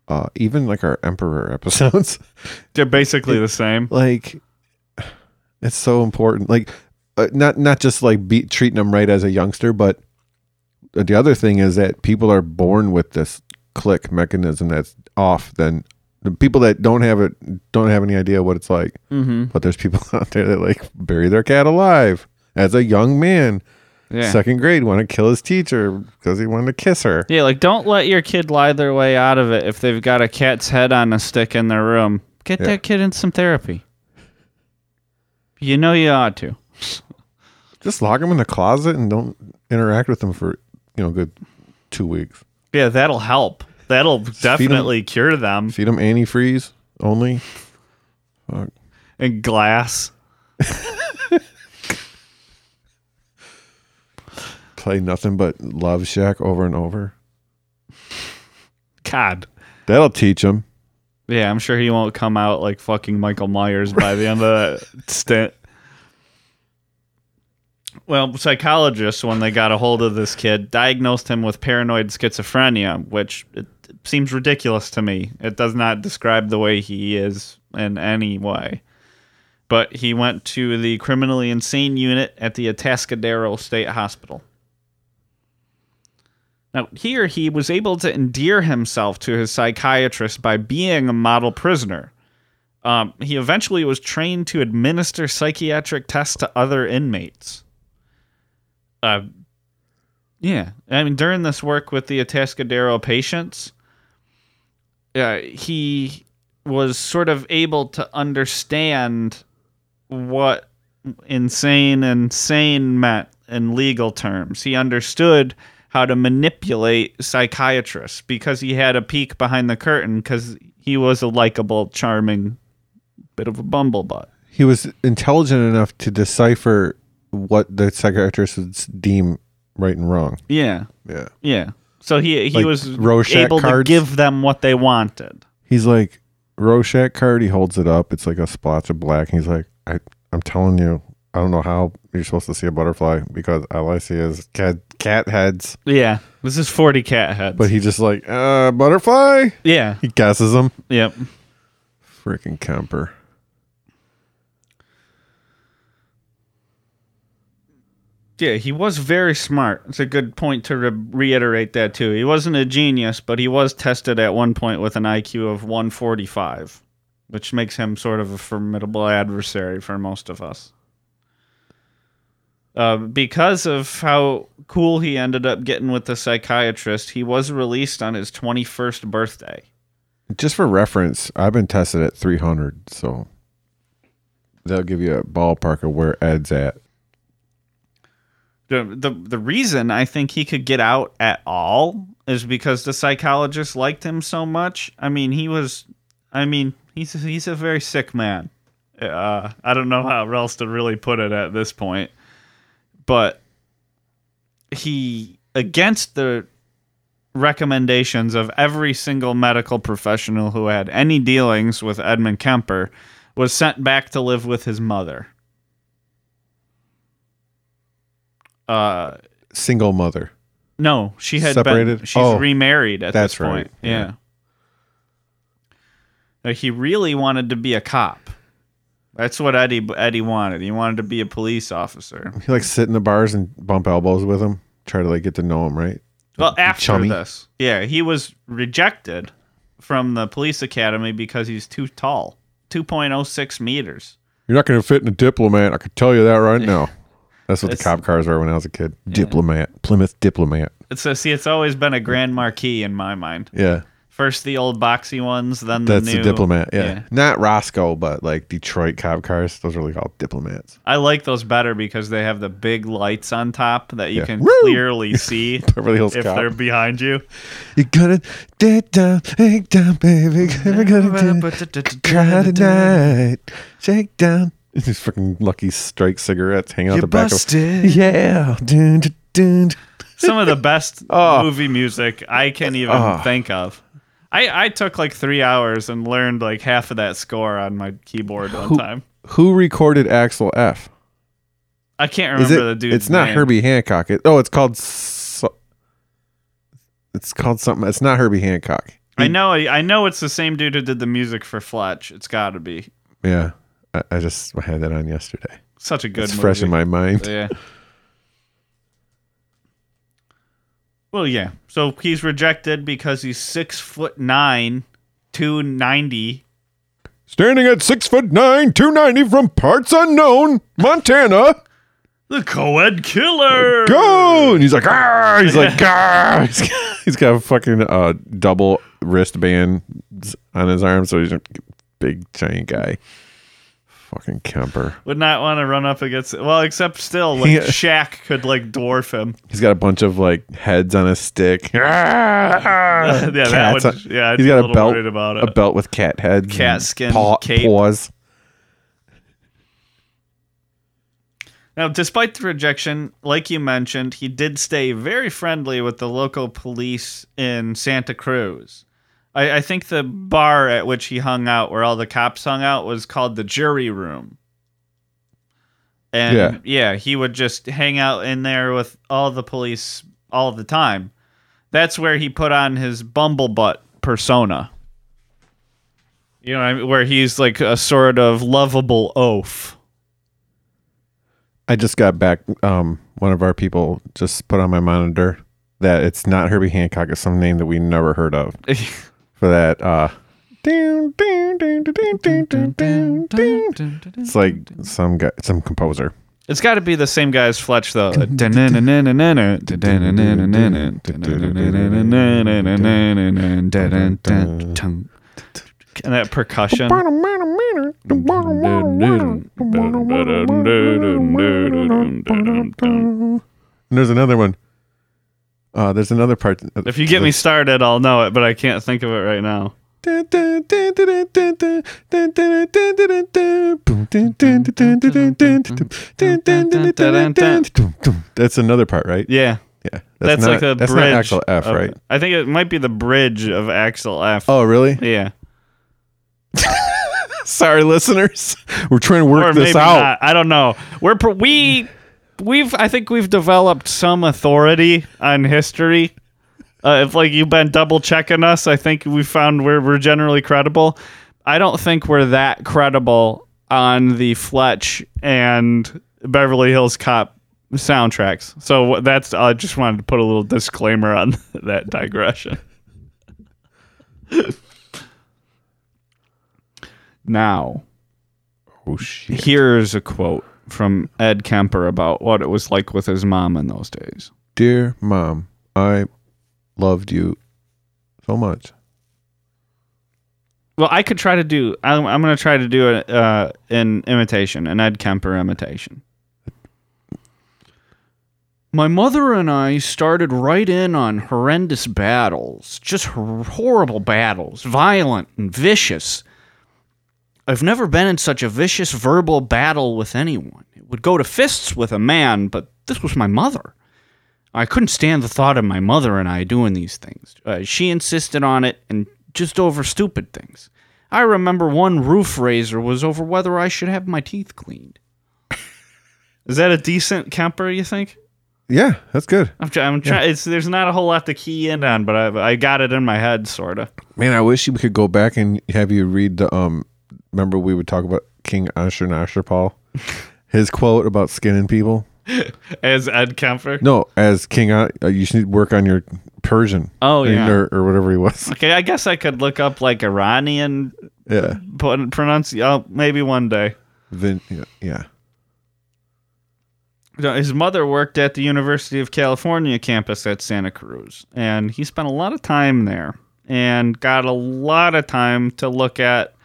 Speaker 3: uh, even like our emperor (laughs) episodes,
Speaker 2: They're basically the same.
Speaker 3: like it's so important. Like, uh, not not just like be, treating them right as a youngster, but the other thing is that people are born with this click mechanism that's off. Then the people that don't have it don't have any idea what it's like.
Speaker 2: Mm-hmm.
Speaker 3: But there's people (laughs) out there that like bury their cat alive as a young man.
Speaker 2: Yeah.
Speaker 3: second grade want to kill his teacher because he wanted to kiss her.
Speaker 2: Yeah, like don't let your kid lie their way out of it if they've got a cat's head on a stick in their room. Get
Speaker 3: Yeah.
Speaker 2: that kid in some therapy. You know you ought to.
Speaker 3: Just lock him in the closet and don't interact with him for you know good two weeks.
Speaker 2: Yeah, that'll help. That'll definitely cure them.
Speaker 3: Feed him antifreeze only.
Speaker 2: And glass.
Speaker 3: Play nothing but Love Shack over and over.
Speaker 2: God.
Speaker 3: That'll teach him.
Speaker 2: Yeah, I'm sure he won't come out like fucking Michael Myers by the end of that stint. Well, psychologists, when they got a hold of this kid, diagnosed him with paranoid schizophrenia, which it seems ridiculous to me. It does not describe the way he is in any way. but he went to the criminally insane unit at the Atascadero State Hospital. Now, here he was able to endear himself to his psychiatrist by being a model prisoner. Um, he eventually was trained to administer psychiatric tests to other inmates. Uh, yeah, I mean, during this work with the Atascadero patients, uh, he was sort of able to understand what insane and sane meant in legal terms. He understood how to manipulate psychiatrists because he had a peek behind the curtain because he was a likable, charming bit of a bumblebutt.
Speaker 3: He was intelligent enough to decipher what the psychiatrist would deem right and wrong.
Speaker 2: Yeah,
Speaker 3: Yeah.
Speaker 2: yeah. So he he
Speaker 3: Like
Speaker 2: was
Speaker 3: Rorschach
Speaker 2: able
Speaker 3: cards?
Speaker 2: to give them what they wanted.
Speaker 3: He's like Rorschach card. He holds it up. It's like a splotch of black. And he's like, I, I'm telling you, I don't know how you're supposed to see a butterfly because all I see is cat cat heads.
Speaker 2: Yeah, this is forty cat heads.
Speaker 3: But he just like uh butterfly.
Speaker 2: yeah,
Speaker 3: He guesses them.
Speaker 2: yep.
Speaker 3: Freaking Kemper.
Speaker 2: Yeah, he was very smart. It's a good point to re- reiterate that too. He wasn't a genius, but he was tested at one point with an IQ of 145, which makes him sort of a formidable adversary for most of us. Uh, because of how cool he ended up getting with the psychiatrist, he was released on his 21st birthday.
Speaker 3: Just for reference, I've been tested at 300, so that'll give you a ballpark of where Ed's at.
Speaker 2: The the the reason I think he could get out at all is because the psychologist liked him so much. I mean, he was, I mean, he's he's a very sick man. Uh, I don't know how else to really put it at this point, but he against the recommendations of every single medical professional who had any dealings with Edmund Kemper was sent back to live with his mother. Uh,
Speaker 3: Single mother.
Speaker 2: no, she had been.
Speaker 3: Separated?
Speaker 2: She's
Speaker 3: Oh,
Speaker 2: remarried at
Speaker 3: that's
Speaker 2: this point.
Speaker 3: right,
Speaker 2: Yeah.
Speaker 3: yeah.
Speaker 2: Like, he really wanted to be a cop. That's what Eddie Eddie wanted. He wanted to be a police officer.
Speaker 3: He like sit in the bars and bump elbows with him, try to like get to know him, right?
Speaker 2: Well, after
Speaker 3: chummy.
Speaker 2: this, yeah, he was rejected from the police academy because he's too tall, two point oh six meters.
Speaker 3: You're not going to fit in a diplomat. I can tell you that right (laughs) now. That's what the cop cars were when I was a kid. Diplomat, Plymouth diplomat.
Speaker 2: It's a, see, it's always been a Grand Marquis in my mind.
Speaker 3: Yeah,
Speaker 2: First the old boxy ones, then the
Speaker 3: that's
Speaker 2: new
Speaker 3: the diplomat. Yeah.
Speaker 2: yeah.
Speaker 3: not Roscoe, but like Detroit cop cars. Those are really called diplomats.
Speaker 2: I like those better because they have the big lights on top that you
Speaker 3: Yeah.
Speaker 2: can
Speaker 3: Woo!
Speaker 2: clearly (laughs) see
Speaker 3: Beverly Hills
Speaker 2: if
Speaker 3: Cop.
Speaker 2: they're behind you.
Speaker 3: You gotta dig down, dig down, baby. We're gonna do cry tonight. Shake down. (laughs) These freaking Lucky Strike cigarettes hanging out
Speaker 2: You
Speaker 3: the back
Speaker 2: busted.
Speaker 3: of. (laughs) Yeah. Dun, dun, dun.
Speaker 2: Some of the best
Speaker 3: Oh. (laughs)
Speaker 2: movie music I can't even
Speaker 3: Oh.
Speaker 2: think of. I, I took like three hours and learned like half of that score on my keyboard one
Speaker 3: Who-
Speaker 2: time.
Speaker 3: Who recorded Axel F?
Speaker 2: I can't remember
Speaker 3: it?
Speaker 2: the dude's
Speaker 3: it's not
Speaker 2: name.
Speaker 3: Herbie Hancock. It, oh, it's called. So, it's called something. It's not Herbie Hancock.
Speaker 2: I know I know it's the same dude who did the music for Fletch. It's got to be
Speaker 3: Yeah, I, I just had that on yesterday.
Speaker 2: such a good
Speaker 3: it's
Speaker 2: movie.
Speaker 3: fresh in my mind.
Speaker 2: Yeah. Well, yeah. So he's rejected because he's six foot nine, two ninety.
Speaker 3: Standing at six foot nine, two ninety from parts unknown, Montana.
Speaker 2: The co-ed killer.
Speaker 3: Go! And he's like, ah! He's like, (laughs) ah! He's got, he's got a fucking uh, double wristband on his arm, so he's a big giant guy. Fucking Kemper.
Speaker 2: Would not want to run up against. Well, except still, like
Speaker 3: Yeah.
Speaker 2: Shaq could like dwarf him.
Speaker 3: He's got a bunch of like heads on a stick. (laughs) yeah,
Speaker 2: that would. Yeah, I'd
Speaker 3: he's got
Speaker 2: a
Speaker 3: a belt,
Speaker 2: worried about
Speaker 3: a belt with cat heads,
Speaker 2: Cat skin
Speaker 3: paw,
Speaker 2: cape.
Speaker 3: paws.
Speaker 2: Now, despite the rejection, like you mentioned, he did stay very friendly with the local police in Santa Cruz. I, I think the bar at which he hung out, where all the cops hung out, was called the jury room. And
Speaker 3: Yeah.
Speaker 2: yeah, he would just hang out in there with all the police all the time. That's where he put on his bumblebutt persona. You know, what I mean? where he's like a sort of lovable oaf.
Speaker 3: I just got back. Um, one of our people just put on my monitor that it's not Herbie Hancock. It's some name that we never heard of. (laughs) For that, uh, it's like some guy, some composer.
Speaker 2: It's got to be the same guy as Fletch, though. And that percussion.
Speaker 3: And there's another one. Uh, there's another part.
Speaker 2: If you get me started, I'll know it, but I can't think of it right now.
Speaker 3: That's another part, right?
Speaker 2: Yeah.
Speaker 3: Yeah.
Speaker 2: That's,
Speaker 3: not,
Speaker 2: like a
Speaker 3: that's
Speaker 2: bridge.
Speaker 3: not actual F,
Speaker 2: of-
Speaker 3: right?
Speaker 2: I think it might be the bridge of Axel F.
Speaker 3: Oh, really?
Speaker 2: Yeah. (laughs)
Speaker 3: Sorry, listeners. We're trying to work
Speaker 2: or
Speaker 3: this out.
Speaker 2: not. I don't know. We're pro- we we've I think we've developed some authority on history. Uh, if like you've been double checking us, I think we found we're we're generally credible. I don't think we're that credible on the Fletch and Beverly Hills Cop soundtracks. So that's I just wanted to put a little disclaimer on (laughs) that digression. (laughs) now,
Speaker 3: Oh shit.
Speaker 2: Here's a quote from Ed Kemper about what it was like with his mom in those days.
Speaker 3: Dear mom, I loved you so much.
Speaker 2: Well, I could try to do. I'm, I'm going to try to do a, uh, an imitation, an Ed Kemper imitation. My mother and I started right in on horrendous battles, just horrible battles, violent and vicious. I've never been in such a vicious verbal battle with anyone. It would go to fists with a man, but this was my mother. I couldn't stand the thought of my mother and I doing these things. Uh, she insisted on it, and just over stupid things. I remember one roof raiser was over whether I should have my teeth cleaned. (laughs) Is that a decent Kemper? You think?
Speaker 3: Yeah, that's good.
Speaker 2: I'm, try- I'm trying. It's there's not a whole lot to key in on, but I I got it in my head, sort of.
Speaker 3: Man, I wish you could go back and have you read the um. Remember we would talk about King Ashurnasirpal, (laughs) his quote about skinning people.
Speaker 2: As Ed Kemper.
Speaker 3: No, as King, uh, you should work on your Persian.
Speaker 2: Oh, yeah.
Speaker 3: or, or whatever he was.
Speaker 2: Okay, I guess I could look up like Iranian
Speaker 3: Yeah,
Speaker 2: pronounce. Oh, maybe one day.
Speaker 3: then yeah, yeah.
Speaker 2: His mother worked at the University of California campus at Santa Cruz, and he spent a lot of time there and got a lot of time to look at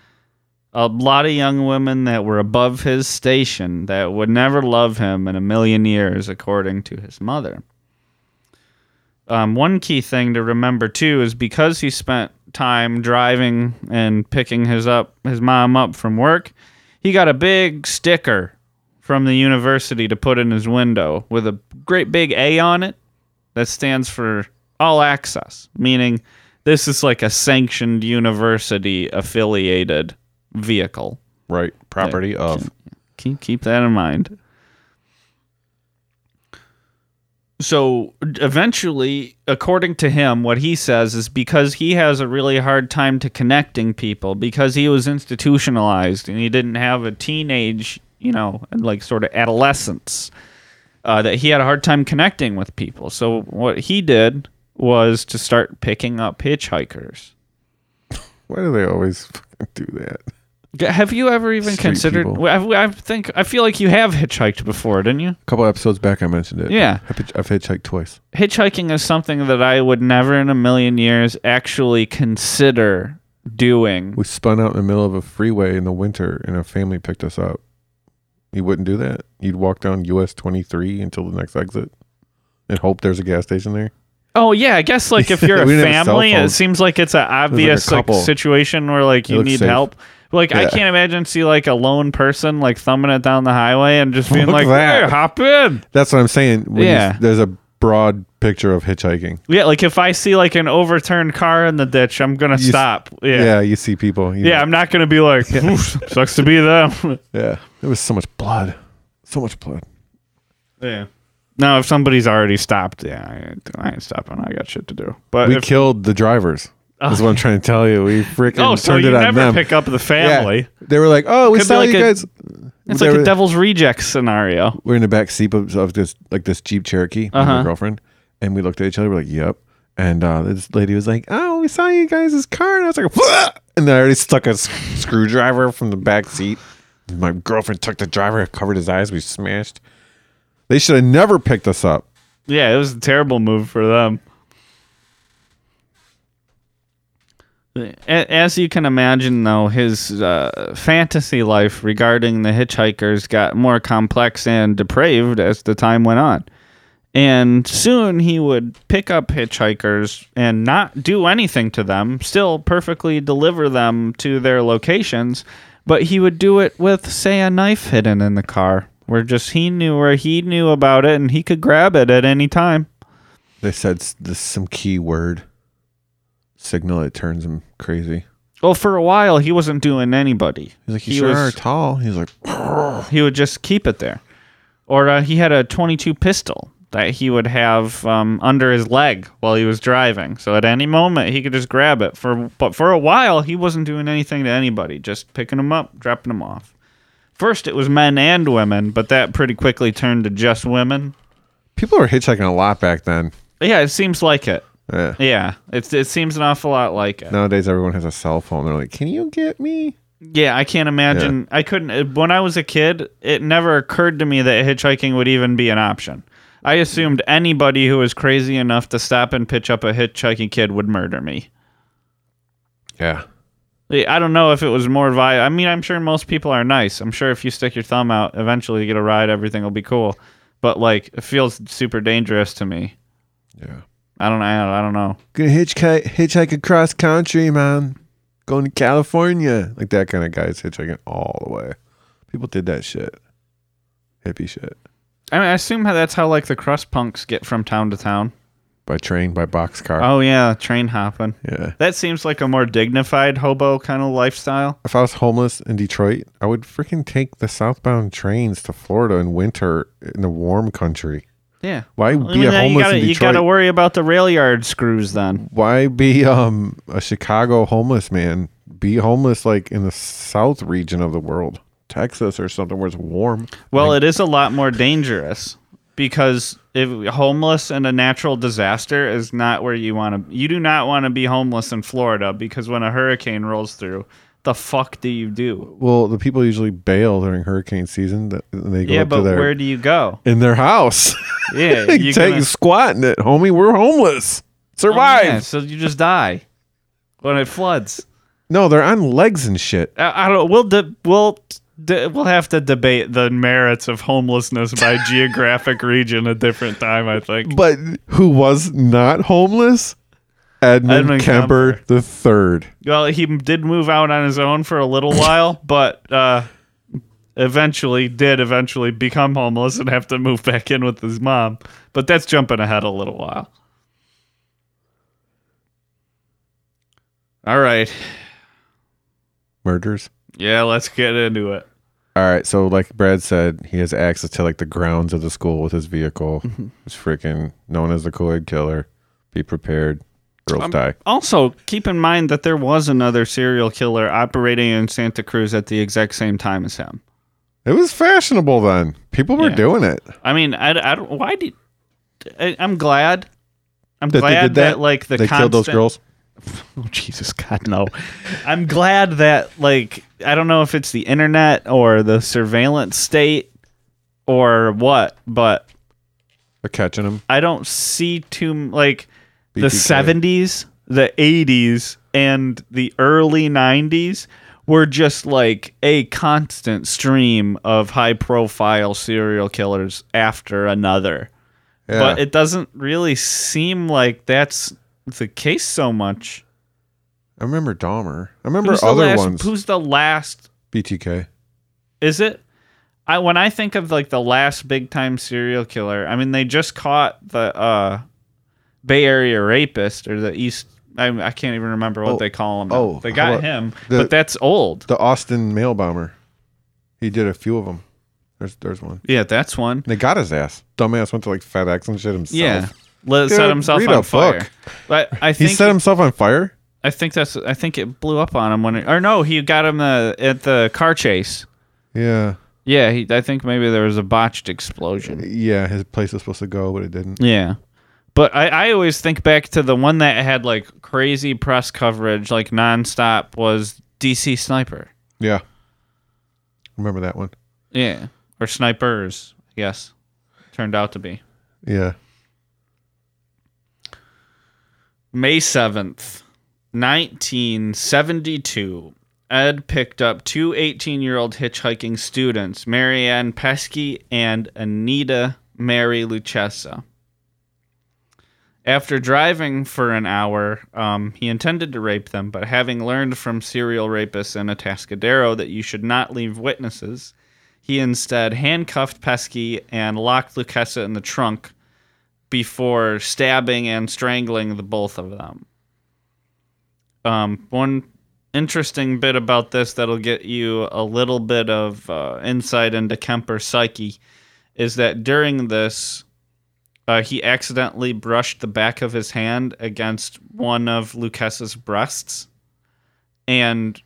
Speaker 2: a lot of young women that were above his station that would never love him in a million years, according to his mother. Um, one key thing to remember too is because he spent time driving and picking his up his mom up from work, he got a big sticker from the university to put in his window with a great big A on it that stands for all access, meaning this is like a sanctioned university affiliated vehicle.
Speaker 3: Right, property of.
Speaker 2: Keep keep that in mind. So eventually, according to him, what he says is because he has a really hard time to connecting people because he was institutionalized and he didn't have a teenage, you know, like sort of adolescence, uh, that he had a hard time connecting with people. So what he did was to start picking up hitchhikers.
Speaker 3: Why do they always (laughs) do that?
Speaker 2: Have you ever even
Speaker 3: Street
Speaker 2: considered?
Speaker 3: people.
Speaker 2: I, I think I feel like you have hitchhiked before, didn't you?
Speaker 3: A couple episodes back, I mentioned it.
Speaker 2: Yeah.
Speaker 3: I've, hitch- I've hitchhiked twice.
Speaker 2: hitchhiking is something that I would never in a million years actually consider doing.
Speaker 3: We spun out in the middle of a freeway in the winter, and a family picked us up. You wouldn't do that. You'd walk down US 23 until the next exit, and hope there's a gas station there.
Speaker 2: Oh yeah, I guess like if (laughs) you're a
Speaker 3: We didn't have cell
Speaker 2: family, it
Speaker 3: phones.
Speaker 2: seems like it's an obvious like,
Speaker 3: couple.
Speaker 2: situation where like you need
Speaker 3: safe.
Speaker 2: help. Like I can't imagine see like a lone person like thumbing it down the highway and just being
Speaker 3: Look
Speaker 2: like,
Speaker 3: that.
Speaker 2: "Hey, hop in."
Speaker 3: That's what I'm saying. When you-
Speaker 2: Yeah.
Speaker 3: there's a broad picture of hitchhiking.
Speaker 2: Yeah, like if I see like an overturned car in the ditch, I'm gonna
Speaker 3: You
Speaker 2: stop.
Speaker 3: Yeah,
Speaker 2: Yeah.
Speaker 3: you see people. you
Speaker 2: Yeah,
Speaker 3: know.
Speaker 2: I'm not gonna be like, (laughs) sucks to be them. (laughs)
Speaker 3: yeah. There was so much blood. So much blood.
Speaker 2: Yeah. Now, if somebody's already stopped, yeah, I ain't, I ain't stopping. I got shit to do. But
Speaker 3: We
Speaker 2: if,
Speaker 3: killed the drivers. That's what I'm trying to tell you. We freaking
Speaker 2: Oh, so
Speaker 3: turned
Speaker 2: you
Speaker 3: it on
Speaker 2: never
Speaker 3: them.
Speaker 2: pick up the
Speaker 3: Yeah.
Speaker 2: family.
Speaker 3: They were like, "Oh, we
Speaker 2: Could be
Speaker 3: saw
Speaker 2: like
Speaker 3: you
Speaker 2: a-
Speaker 3: guys."
Speaker 2: It's
Speaker 3: They
Speaker 2: like a devil's reject scenario.
Speaker 3: we're in the back seat of, of this like this Jeep Cherokee with
Speaker 2: Uh-huh.
Speaker 3: my girlfriend, and we looked at each other. We're like, "Yep." And uh, this lady was like, "Oh, we saw you guys' car," and I was like, "What?" And then I already stuck a s- screwdriver from the back seat. My girlfriend took the driver, covered his eyes. We smashed. They should have never picked us up.
Speaker 2: Yeah, it was a terrible move for them. A- As you can imagine, though, his uh, fantasy life regarding the hitchhikers got more complex and depraved as the time went on. And soon he would pick up hitchhikers and not do anything to them, still perfectly deliver them to their locations, but he would do it with, say, a knife hidden in the car, where just he knew where he knew about it and he could grab it at any time.
Speaker 3: They said this some key word signal that turns him crazy.
Speaker 2: Well, for a while he wasn't doing anybody.
Speaker 3: He's like, "You
Speaker 2: He
Speaker 3: sure
Speaker 2: was-
Speaker 3: are tall." He's like,
Speaker 2: he would just keep it there. Or uh, he had a 22 pistol that he would have um, under his leg while he was driving. So at any moment he could just grab it. For but for a while he wasn't doing anything to anybody, just picking them up, dropping them off. First it was men and women, but that pretty quickly turned to just women.
Speaker 3: "People were hitchhiking a lot back then."
Speaker 2: Yeah, it seems like it.
Speaker 3: Yeah.
Speaker 2: Yeah, it's it seems an awful lot like it.
Speaker 3: Nowadays, everyone has a cell phone. They're like, "Can you get me?"
Speaker 2: Yeah, I can't imagine. I couldn't. uh, When I was a kid, it never occurred to me that hitchhiking would even be an option. I assumed anybody who was crazy enough to stop and pitch up a hitchhiking kid would murder me.
Speaker 3: Yeah.
Speaker 2: I don't know if it was more vi. I mean, I'm sure most people are nice. I'm sure if you stick your thumb out, eventually you get a ride, everything will be cool. But like, it feels super dangerous to me.
Speaker 3: Yeah.
Speaker 2: I don't. Know. I don't know.
Speaker 3: Gonna hitchhike, hitchhike across country, man. Going to California. Like that kind of guys hitchhiking all the way. People did that shit. Hippie shit.
Speaker 2: I mean, I assume that's how like the crust punks get from town to town.
Speaker 3: By train, by boxcar.
Speaker 2: Oh yeah, train hopping.
Speaker 3: Yeah.
Speaker 2: That seems like a more dignified hobo kind of lifestyle.
Speaker 3: If I was homeless in Detroit, I would freaking take the southbound trains to Florida in winter in the warm country.
Speaker 2: Yeah.
Speaker 3: Why
Speaker 2: I
Speaker 3: be
Speaker 2: mean,
Speaker 3: a
Speaker 2: then you
Speaker 3: homeless
Speaker 2: gotta,
Speaker 3: in
Speaker 2: you gotta worry about the rail yard screws then.
Speaker 3: Why be um a Chicago homeless man? Be homeless like in the south region of the world, Texas or something where it's warm.
Speaker 2: Well, it is a lot more dangerous because if homeless and a natural disaster is not where you want to. You do not want to be homeless in Florida because when a hurricane rolls through, the fuck do you do?
Speaker 3: Well, the people usually bail during hurricane season. That they go
Speaker 2: Yeah,
Speaker 3: up
Speaker 2: but
Speaker 3: to their
Speaker 2: where do you go?
Speaker 3: in their house. (laughs) (laughs)
Speaker 2: Yeah, you
Speaker 3: take
Speaker 2: gonna-
Speaker 3: squat in it, homie. We're homeless.
Speaker 2: Oh,
Speaker 3: Survive.
Speaker 2: yeah, so you just die when it floods.
Speaker 3: No, they're on legs and shit.
Speaker 2: I, I don't. We'll de- we'll de- we'll have to debate the merits of homelessness by (laughs) geographic region a different time. I think.
Speaker 3: But who was not homeless? Edmund,
Speaker 2: Edmund
Speaker 3: Kemper the third.
Speaker 2: Well, he did move out on his own for a little while, (coughs) but uh, eventually did eventually become homeless and have to move back in with his mom. But that's jumping ahead a little while. All right.
Speaker 3: Murders.
Speaker 2: Yeah, let's get into it.
Speaker 3: All right, so like Brad said, he has access to like the grounds of the school with his vehicle. It's freaking known as the Co-ed Killer. Be prepared. Girls um, die.
Speaker 2: Also, keep in mind that there was another serial killer operating in Santa Cruz at the exact same time as him.
Speaker 3: It was fashionable then. People were
Speaker 2: Yeah.
Speaker 3: doing it.
Speaker 2: I mean, I, I don't. Why did? I, I'm glad. I'm
Speaker 3: That
Speaker 2: glad
Speaker 3: did that?
Speaker 2: like the
Speaker 3: they killed those girls. (laughs)
Speaker 2: Oh Jesus God, no! I'm glad that like I don't know if it's the internet or the surveillance state or what, but
Speaker 3: They're catching them.
Speaker 2: I don't see too m- like the 70s, the 80s, and the early 90s were just like a constant stream of high profile serial killers after another.
Speaker 3: Yeah.
Speaker 2: But it doesn't really seem like that's the case so much.
Speaker 3: I remember Dahmer. I remember
Speaker 2: Who's
Speaker 3: other
Speaker 2: last,
Speaker 3: ones.
Speaker 2: Who's the last?
Speaker 3: BTK.
Speaker 2: Is it? I when I think of like the last big time serial killer, I mean they just caught the uh, Bay Area rapist or the East. I, I can't even remember what
Speaker 3: Oh,
Speaker 2: they call him. now.
Speaker 3: oh,
Speaker 2: they got him,
Speaker 3: the-
Speaker 2: but that's old.
Speaker 3: The Austin mail bomber. He did a few of them. There's there's one.
Speaker 2: Yeah, that's one.
Speaker 3: They got his ass. Dumbass went to like FedEx and shit himself.
Speaker 2: Yeah, Let,
Speaker 3: Dude,
Speaker 2: set himself
Speaker 3: read
Speaker 2: on
Speaker 3: a
Speaker 2: fire.
Speaker 3: book.
Speaker 2: But I
Speaker 3: He
Speaker 2: think
Speaker 3: set himself on fire.
Speaker 2: I think that's. I think it blew up on him when. It, or no, he got him the at the car chase.
Speaker 3: Yeah.
Speaker 2: Yeah, he, I think maybe there was a botched explosion.
Speaker 3: Yeah, his place was supposed to go, but it didn't.
Speaker 2: Yeah. But I, I always think back to the one that had like crazy press coverage, like nonstop, was DC Sniper.
Speaker 3: Yeah. Remember that one?
Speaker 2: Yeah. Or snipers, I guess. Turned out to be.
Speaker 3: Yeah.
Speaker 2: May 7th, 1972. Ed picked up two 18 year old hitchhiking students, Mary Ann Pesce and Anita Mary Luchessa. After driving for an hour, um, he intended to rape them, but having learned from serial rapists in Atascadero that you should not leave witnesses, he instead handcuffed Pesce and locked Luchessa in the trunk before stabbing and strangling the both of them. Um, one interesting bit about this that'll get you a little bit of uh, insight into Kemper's psyche is that during this, uh, he accidentally brushed the back of his hand against one of Luchessa's breasts and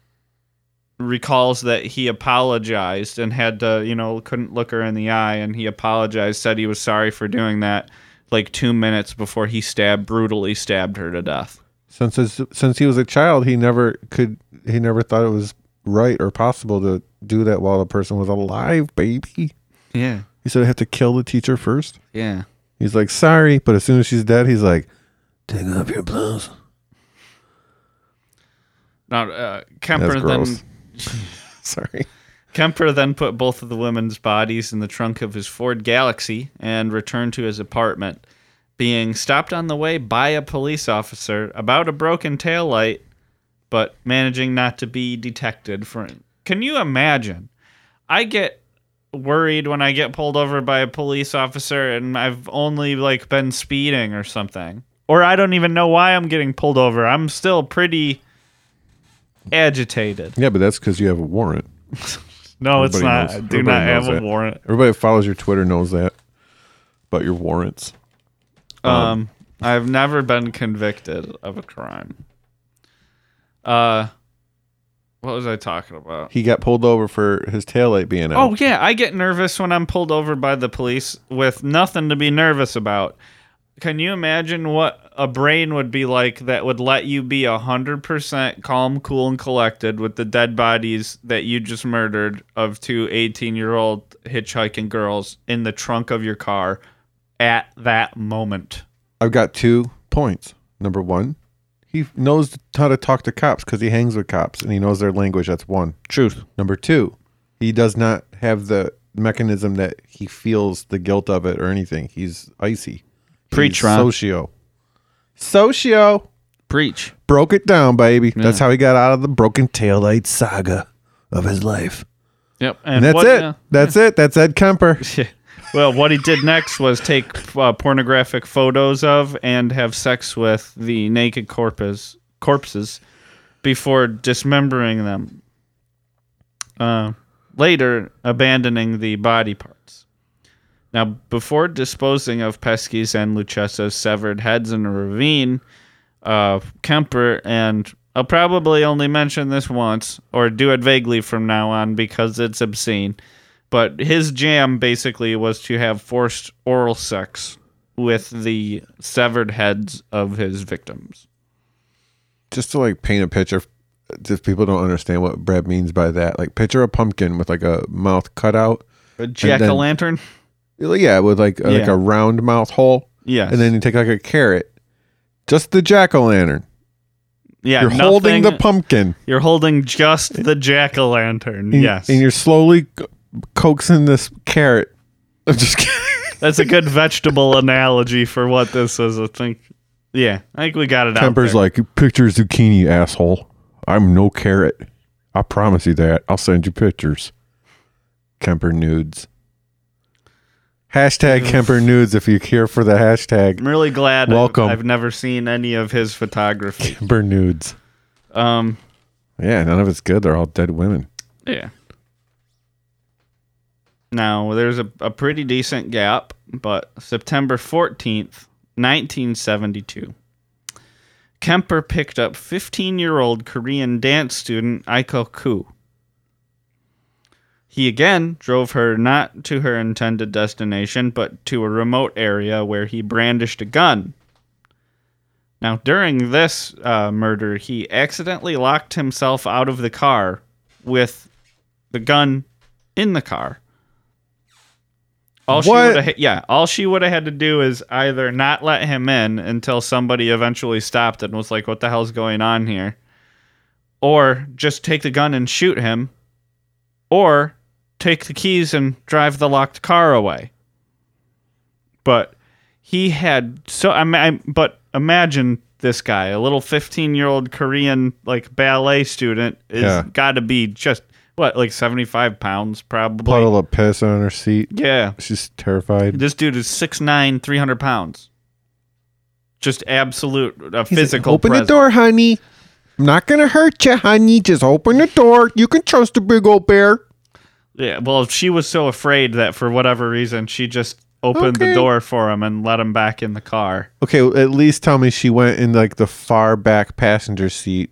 Speaker 2: recalls that he apologized and had to, you know, couldn't look her in the eye and he apologized, said he was sorry for doing that like two minutes before he stabbed, brutally stabbed her to death.
Speaker 3: Since his, since he was a child, he never could. He never thought it was right or possible to do that while the person was alive, baby.
Speaker 2: Yeah.
Speaker 3: He said I have to kill the teacher first.
Speaker 2: Yeah.
Speaker 3: He's like, sorry, but as soon as she's dead, he's like, take off your blouse.
Speaker 2: Now, uh, Kemper
Speaker 3: That's gross.
Speaker 2: then (laughs)
Speaker 3: Sorry.
Speaker 2: Kemper then put both of the women's bodies in the trunk of his Ford Galaxie and returned to his apartment, being stopped on the way by a police officer about a broken taillight, but managing not to be detected for Can you imagine? I get worried when I get pulled over by a police officer and I've only like been speeding or something. Or I don't even know why I'm getting pulled over. I'm still pretty agitated.
Speaker 3: Yeah, but that's because you have a warrant. (laughs)
Speaker 2: No, it's not.
Speaker 3: knows-
Speaker 2: I do
Speaker 3: everybody
Speaker 2: not have
Speaker 3: knows
Speaker 2: a warrant.
Speaker 3: Everybody that follows your Twitter knows that about your warrants.
Speaker 2: Um, I've never been convicted of a crime. Uh, what was I talking about?
Speaker 3: He got pulled over for his taillight being out.
Speaker 2: Oh yeah, I get nervous when I'm pulled over by the police with nothing to be nervous about. Can you imagine what a brain would be like that would let you be hundred percent calm, cool, and collected with the dead bodies that you just murdered of two 18 year old hitchhiking girls in the trunk of your car at that moment?
Speaker 3: I've got two points. Number one, he knows how to talk to cops because he hangs with cops and he knows their language. That's one.
Speaker 2: Truth.
Speaker 3: Number two, he does not have the mechanism that he feels the guilt of it or anything. He's icy.
Speaker 2: Preach,
Speaker 3: He's
Speaker 2: Ron.
Speaker 3: Socio. Socio.
Speaker 2: Preach.
Speaker 3: Broke it down, baby. That's how he got out of the broken taillight saga of his life.
Speaker 2: Yep.
Speaker 3: And that's
Speaker 2: what-
Speaker 3: it.
Speaker 2: yeah.
Speaker 3: That's it. That's Ed Kemper. (laughs)
Speaker 2: well, what he did next was take uh, pornographic photos of and have sex with the naked corpus, corpses before dismembering them. Uh, later, abandoning the body parts. Now, before disposing of Pesce's and Luchessa's severed heads in a ravine, uh, Kemper and I'll probably only mention this once or do it vaguely from now on because it's obscene. But his jam basically was to have forced oral sex with the severed heads of his victims.
Speaker 3: Just to like paint a picture, if people don't understand what Brad means by that, like picture a pumpkin with like a mouth cut out.
Speaker 2: A jack o' lantern?
Speaker 3: Yeah, with like a, like a round mouth hole.
Speaker 2: Yeah,
Speaker 3: And then you take like a carrot, just the jack o' lantern.
Speaker 2: yeah,
Speaker 3: You're holding the pumpkin.
Speaker 2: You're holding just the jack o' lantern. Yes.
Speaker 3: And you're slowly coaxing this carrot. (laughs) I'm just kidding.
Speaker 2: That's a good vegetable analogy for what this is. I think. Yeah, I think we got it there.
Speaker 3: like, picture zucchini, asshole. I'm no carrot. I promise you that. I'll send you pictures. Kemper nudes. Hashtag Kemper nudes if you're here for the hashtag
Speaker 2: I'm really glad.
Speaker 3: Welcome.
Speaker 2: I've, I've never seen any of his photography.
Speaker 3: Kemper nudes.
Speaker 2: Um.
Speaker 3: Yeah, none of it's good. They're all dead women.
Speaker 2: Yeah. Now, there's a, a pretty decent gap, but September 14th, 1972. Kemper picked up 15 year old Korean dance student Aiko Koo. He again drove her not to her intended destination, but to a remote area where he brandished a gun. Now, during this uh, murder, he accidentally locked himself out of the car with the gun in the car. All she
Speaker 3: What?
Speaker 2: would have, yeah, all she would have had to do is either not let him in until somebody eventually stopped and was like, "What the hell's going on here?" or just take the gun and shoot him, or take the keys and drive the locked car away. But he had so I, I but imagine this guy, a little 15-year-old Korean like ballet student is
Speaker 3: Yeah.
Speaker 2: got to be just what, like 75 pounds probably.
Speaker 3: Puddle of piss on her seat.
Speaker 2: Yeah.
Speaker 3: She's terrified.
Speaker 2: This dude is 6'9", 300 pounds. Just absolute uh, physical
Speaker 3: Open
Speaker 2: presence.
Speaker 3: the door, honey. I'm not gonna hurt you, honey. Just open the door. You can trust the big old bear.
Speaker 2: Yeah, well, she was so afraid that for whatever reason she just opened the door for him and let him back in the car.
Speaker 3: Okay, well, at least tell me she went in like the far back passenger seat,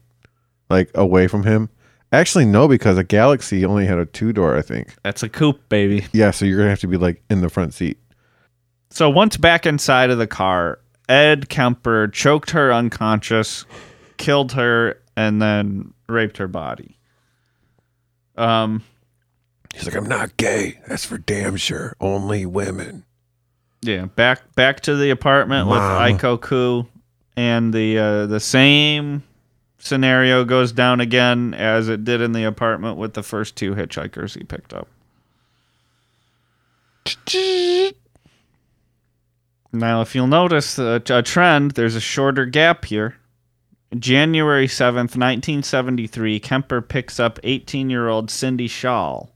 Speaker 3: like away from him. Actually, no, because a Galaxie only had a two door, I think.
Speaker 2: That's a coupe, baby.
Speaker 3: Yeah, so you're gonna have to be like in the front seat.
Speaker 2: So once back inside of the car, Ed Kemper choked her unconscious, killed her, and then raped her body. Um,
Speaker 3: He's like, I'm not gay. That's for damn sure. Only women.
Speaker 2: yeah, back back to the apartment
Speaker 3: Mom.
Speaker 2: with Aiko Koo, and the uh, the same scenario goes down again as it did in the apartment with the first two hitchhikers he picked up. Now, if you'll notice uh, a, a trend, there's a shorter gap here. January 7th, 1973, Kemper picks up 18 year old Cindy Schall.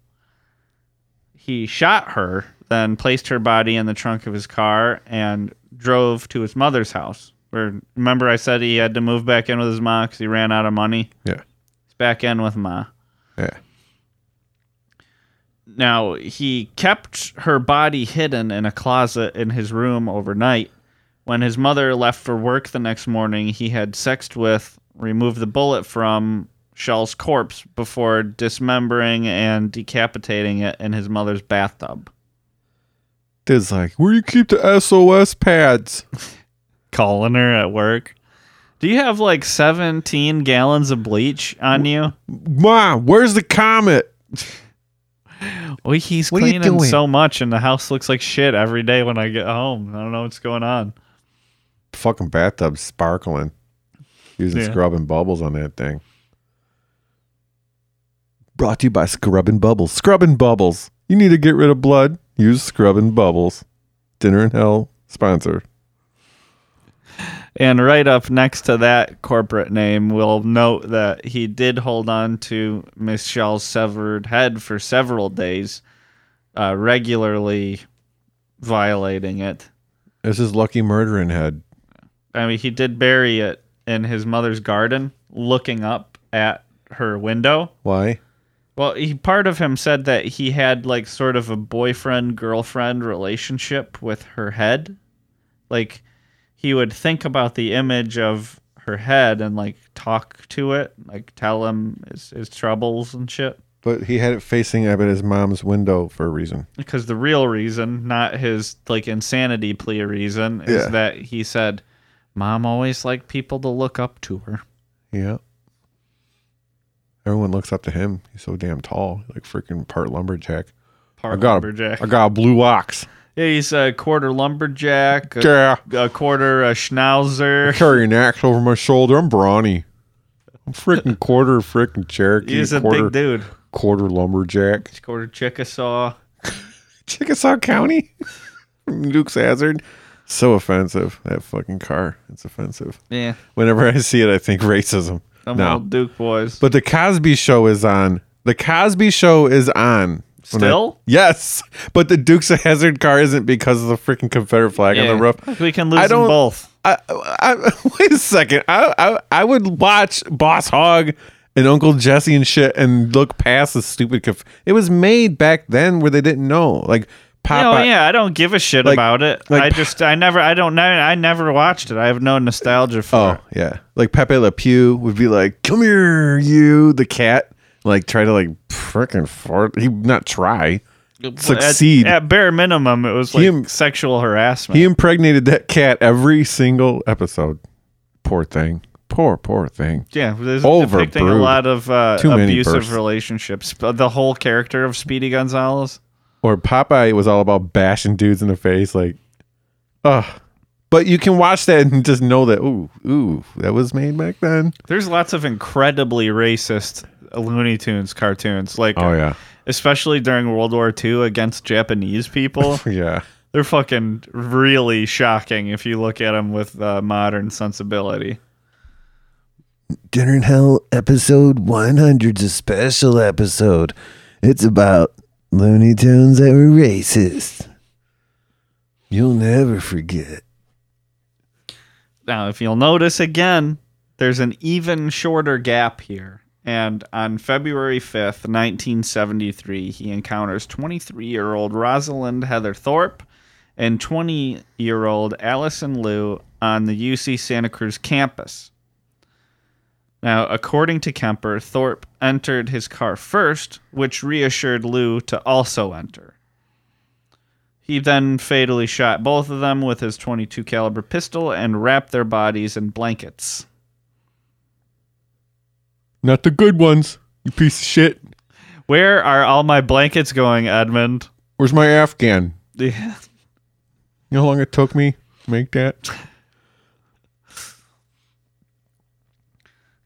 Speaker 2: He shot her, then placed her body in the trunk of his car and drove to his mother's house. Where remember I said he had to move back in with his mom because he ran out of money.
Speaker 3: Yeah.
Speaker 2: He's back in with ma.
Speaker 3: Yeah.
Speaker 2: Now, he kept her body hidden in a closet in his room overnight. When his mother left for work the next morning, he had sexed with, removed the bullet from Schall's corpse before dismembering and decapitating it in his mother's bathtub.
Speaker 3: Dude's like, where do you keep the SOS pads? (laughs)
Speaker 2: Calling her at work. Do you have like 17 gallons of bleach on you?
Speaker 3: Mom, where's the comet?
Speaker 2: Well, he's
Speaker 3: What
Speaker 2: cleaning so much, and the house looks like shit every day when I get home. I don't know what's going on.
Speaker 3: Fucking bathtub sparkling. Using
Speaker 2: Yeah.
Speaker 3: Scrubbing Bubbles on that thing. Brought to you by Scrubbing Bubbles. Scrubbing Bubbles. You need to get rid of blood. Use Scrubbing Bubbles. Dinner in Hell sponsor.
Speaker 2: And right up next to that corporate name, we'll note that he did hold on to Michelle's severed head for several days, uh, regularly violating it.
Speaker 3: This is Lucky Murdering Head.
Speaker 2: I mean, he did bury it in his mother's garden, looking up at her window.
Speaker 3: Why?
Speaker 2: Well, he part of him said that he had like sort of a boyfriend girlfriend relationship with her head. Like he would think about the image of her head and like talk to it, like tell him his, his troubles and shit.
Speaker 3: But he had it facing up at his mom's window for a reason.
Speaker 2: Because the real reason, not his like insanity plea reason, is
Speaker 3: Yeah.
Speaker 2: that he said, "Mom always liked people to look up to her."
Speaker 3: Yeah. Everyone looks up to him. He's so damn tall, like freaking part lumberjack.
Speaker 2: Part
Speaker 3: I got
Speaker 2: lumberjack.
Speaker 3: a, I got a blue ox.
Speaker 2: Yeah, he's a quarter lumberjack, a,
Speaker 3: Yeah.
Speaker 2: a quarter a schnauzer.
Speaker 3: Carry an axe over my shoulder. I'm brawny. I'm freaking (laughs) quarter freaking Cherokee.
Speaker 2: He's a
Speaker 3: quarter,
Speaker 2: big dude.
Speaker 3: quarter lumberjack.
Speaker 2: Quarter Chickasaw. (laughs)
Speaker 3: Chickasaw County. (laughs) Duke's Hazzard. So offensive. That fucking car. It's offensive.
Speaker 2: Yeah,
Speaker 3: Whenever I see it, I think racism.
Speaker 2: them
Speaker 3: No.
Speaker 2: old Duke boys.
Speaker 3: But the Cosby Show is on. The Cosby Show is on. I-
Speaker 2: Still?
Speaker 3: yes, but the Dukes of Hazzard car isn't because of the freaking Confederate flag on the roof.
Speaker 2: We can lose
Speaker 3: I
Speaker 2: them
Speaker 3: don't-
Speaker 2: both.
Speaker 3: I, I, (laughs) wait a second. I, I I would watch Boss Hog and Uncle Jesse and shit and look past the stupid. Conf- it was made back then where they didn't know. Like Popeye.
Speaker 2: Oh yeah, I don't give a shit
Speaker 3: Like-
Speaker 2: about it.
Speaker 3: like-
Speaker 2: I just I never I don't know I never watched it. I have no nostalgia for
Speaker 3: Oh
Speaker 2: it.
Speaker 3: yeah, like Pepe Le Pew would be like, "Come here, you," the cat. Like try to like frickin' fart. He not try. Succeed.
Speaker 2: At, at bare minimum, it was like
Speaker 3: He im-
Speaker 2: sexual harassment.
Speaker 3: He impregnated that cat every single episode. Poor thing. Poor poor thing.
Speaker 2: yeah,
Speaker 3: Over
Speaker 2: depicting a
Speaker 3: brood.
Speaker 2: lot of uh,
Speaker 3: Too many
Speaker 2: abusive
Speaker 3: births.
Speaker 2: relationships. But The whole character of Speedy Gonzalez.
Speaker 3: Or Popeye was all about bashing dudes in the face, like, ugh. But you can watch that and just know that, ooh, ooh, that was made back then.
Speaker 2: There's lots of incredibly racist Looney Tunes cartoons, like
Speaker 3: Oh yeah,
Speaker 2: especially during World War II against Japanese people. (laughs)
Speaker 3: yeah.
Speaker 2: They're fucking really shocking if you look at them with uh, modern sensibility.
Speaker 4: Dinner in Hell episode 100's a special episode. It's about Looney Tunes that were racist. You'll never forget.
Speaker 2: Now, if you'll notice again, there's an even shorter gap here. And on February 5th, 1973, he encounters 23 year old Rosalind Heather Thorpe and 20 year old Allison Liu on the UC Santa Cruz campus. Now, according to Kemper, Thorpe entered his car first, which reassured Liu to also enter. He then fatally shot both of them with his 22 caliber pistol and wrapped their bodies in blankets.
Speaker 3: Not the good ones, you piece of shit.
Speaker 2: Where are all my blankets going, Edmund?
Speaker 3: Where's my Afghan?
Speaker 2: Yeah.
Speaker 3: You know how long it took me to make that?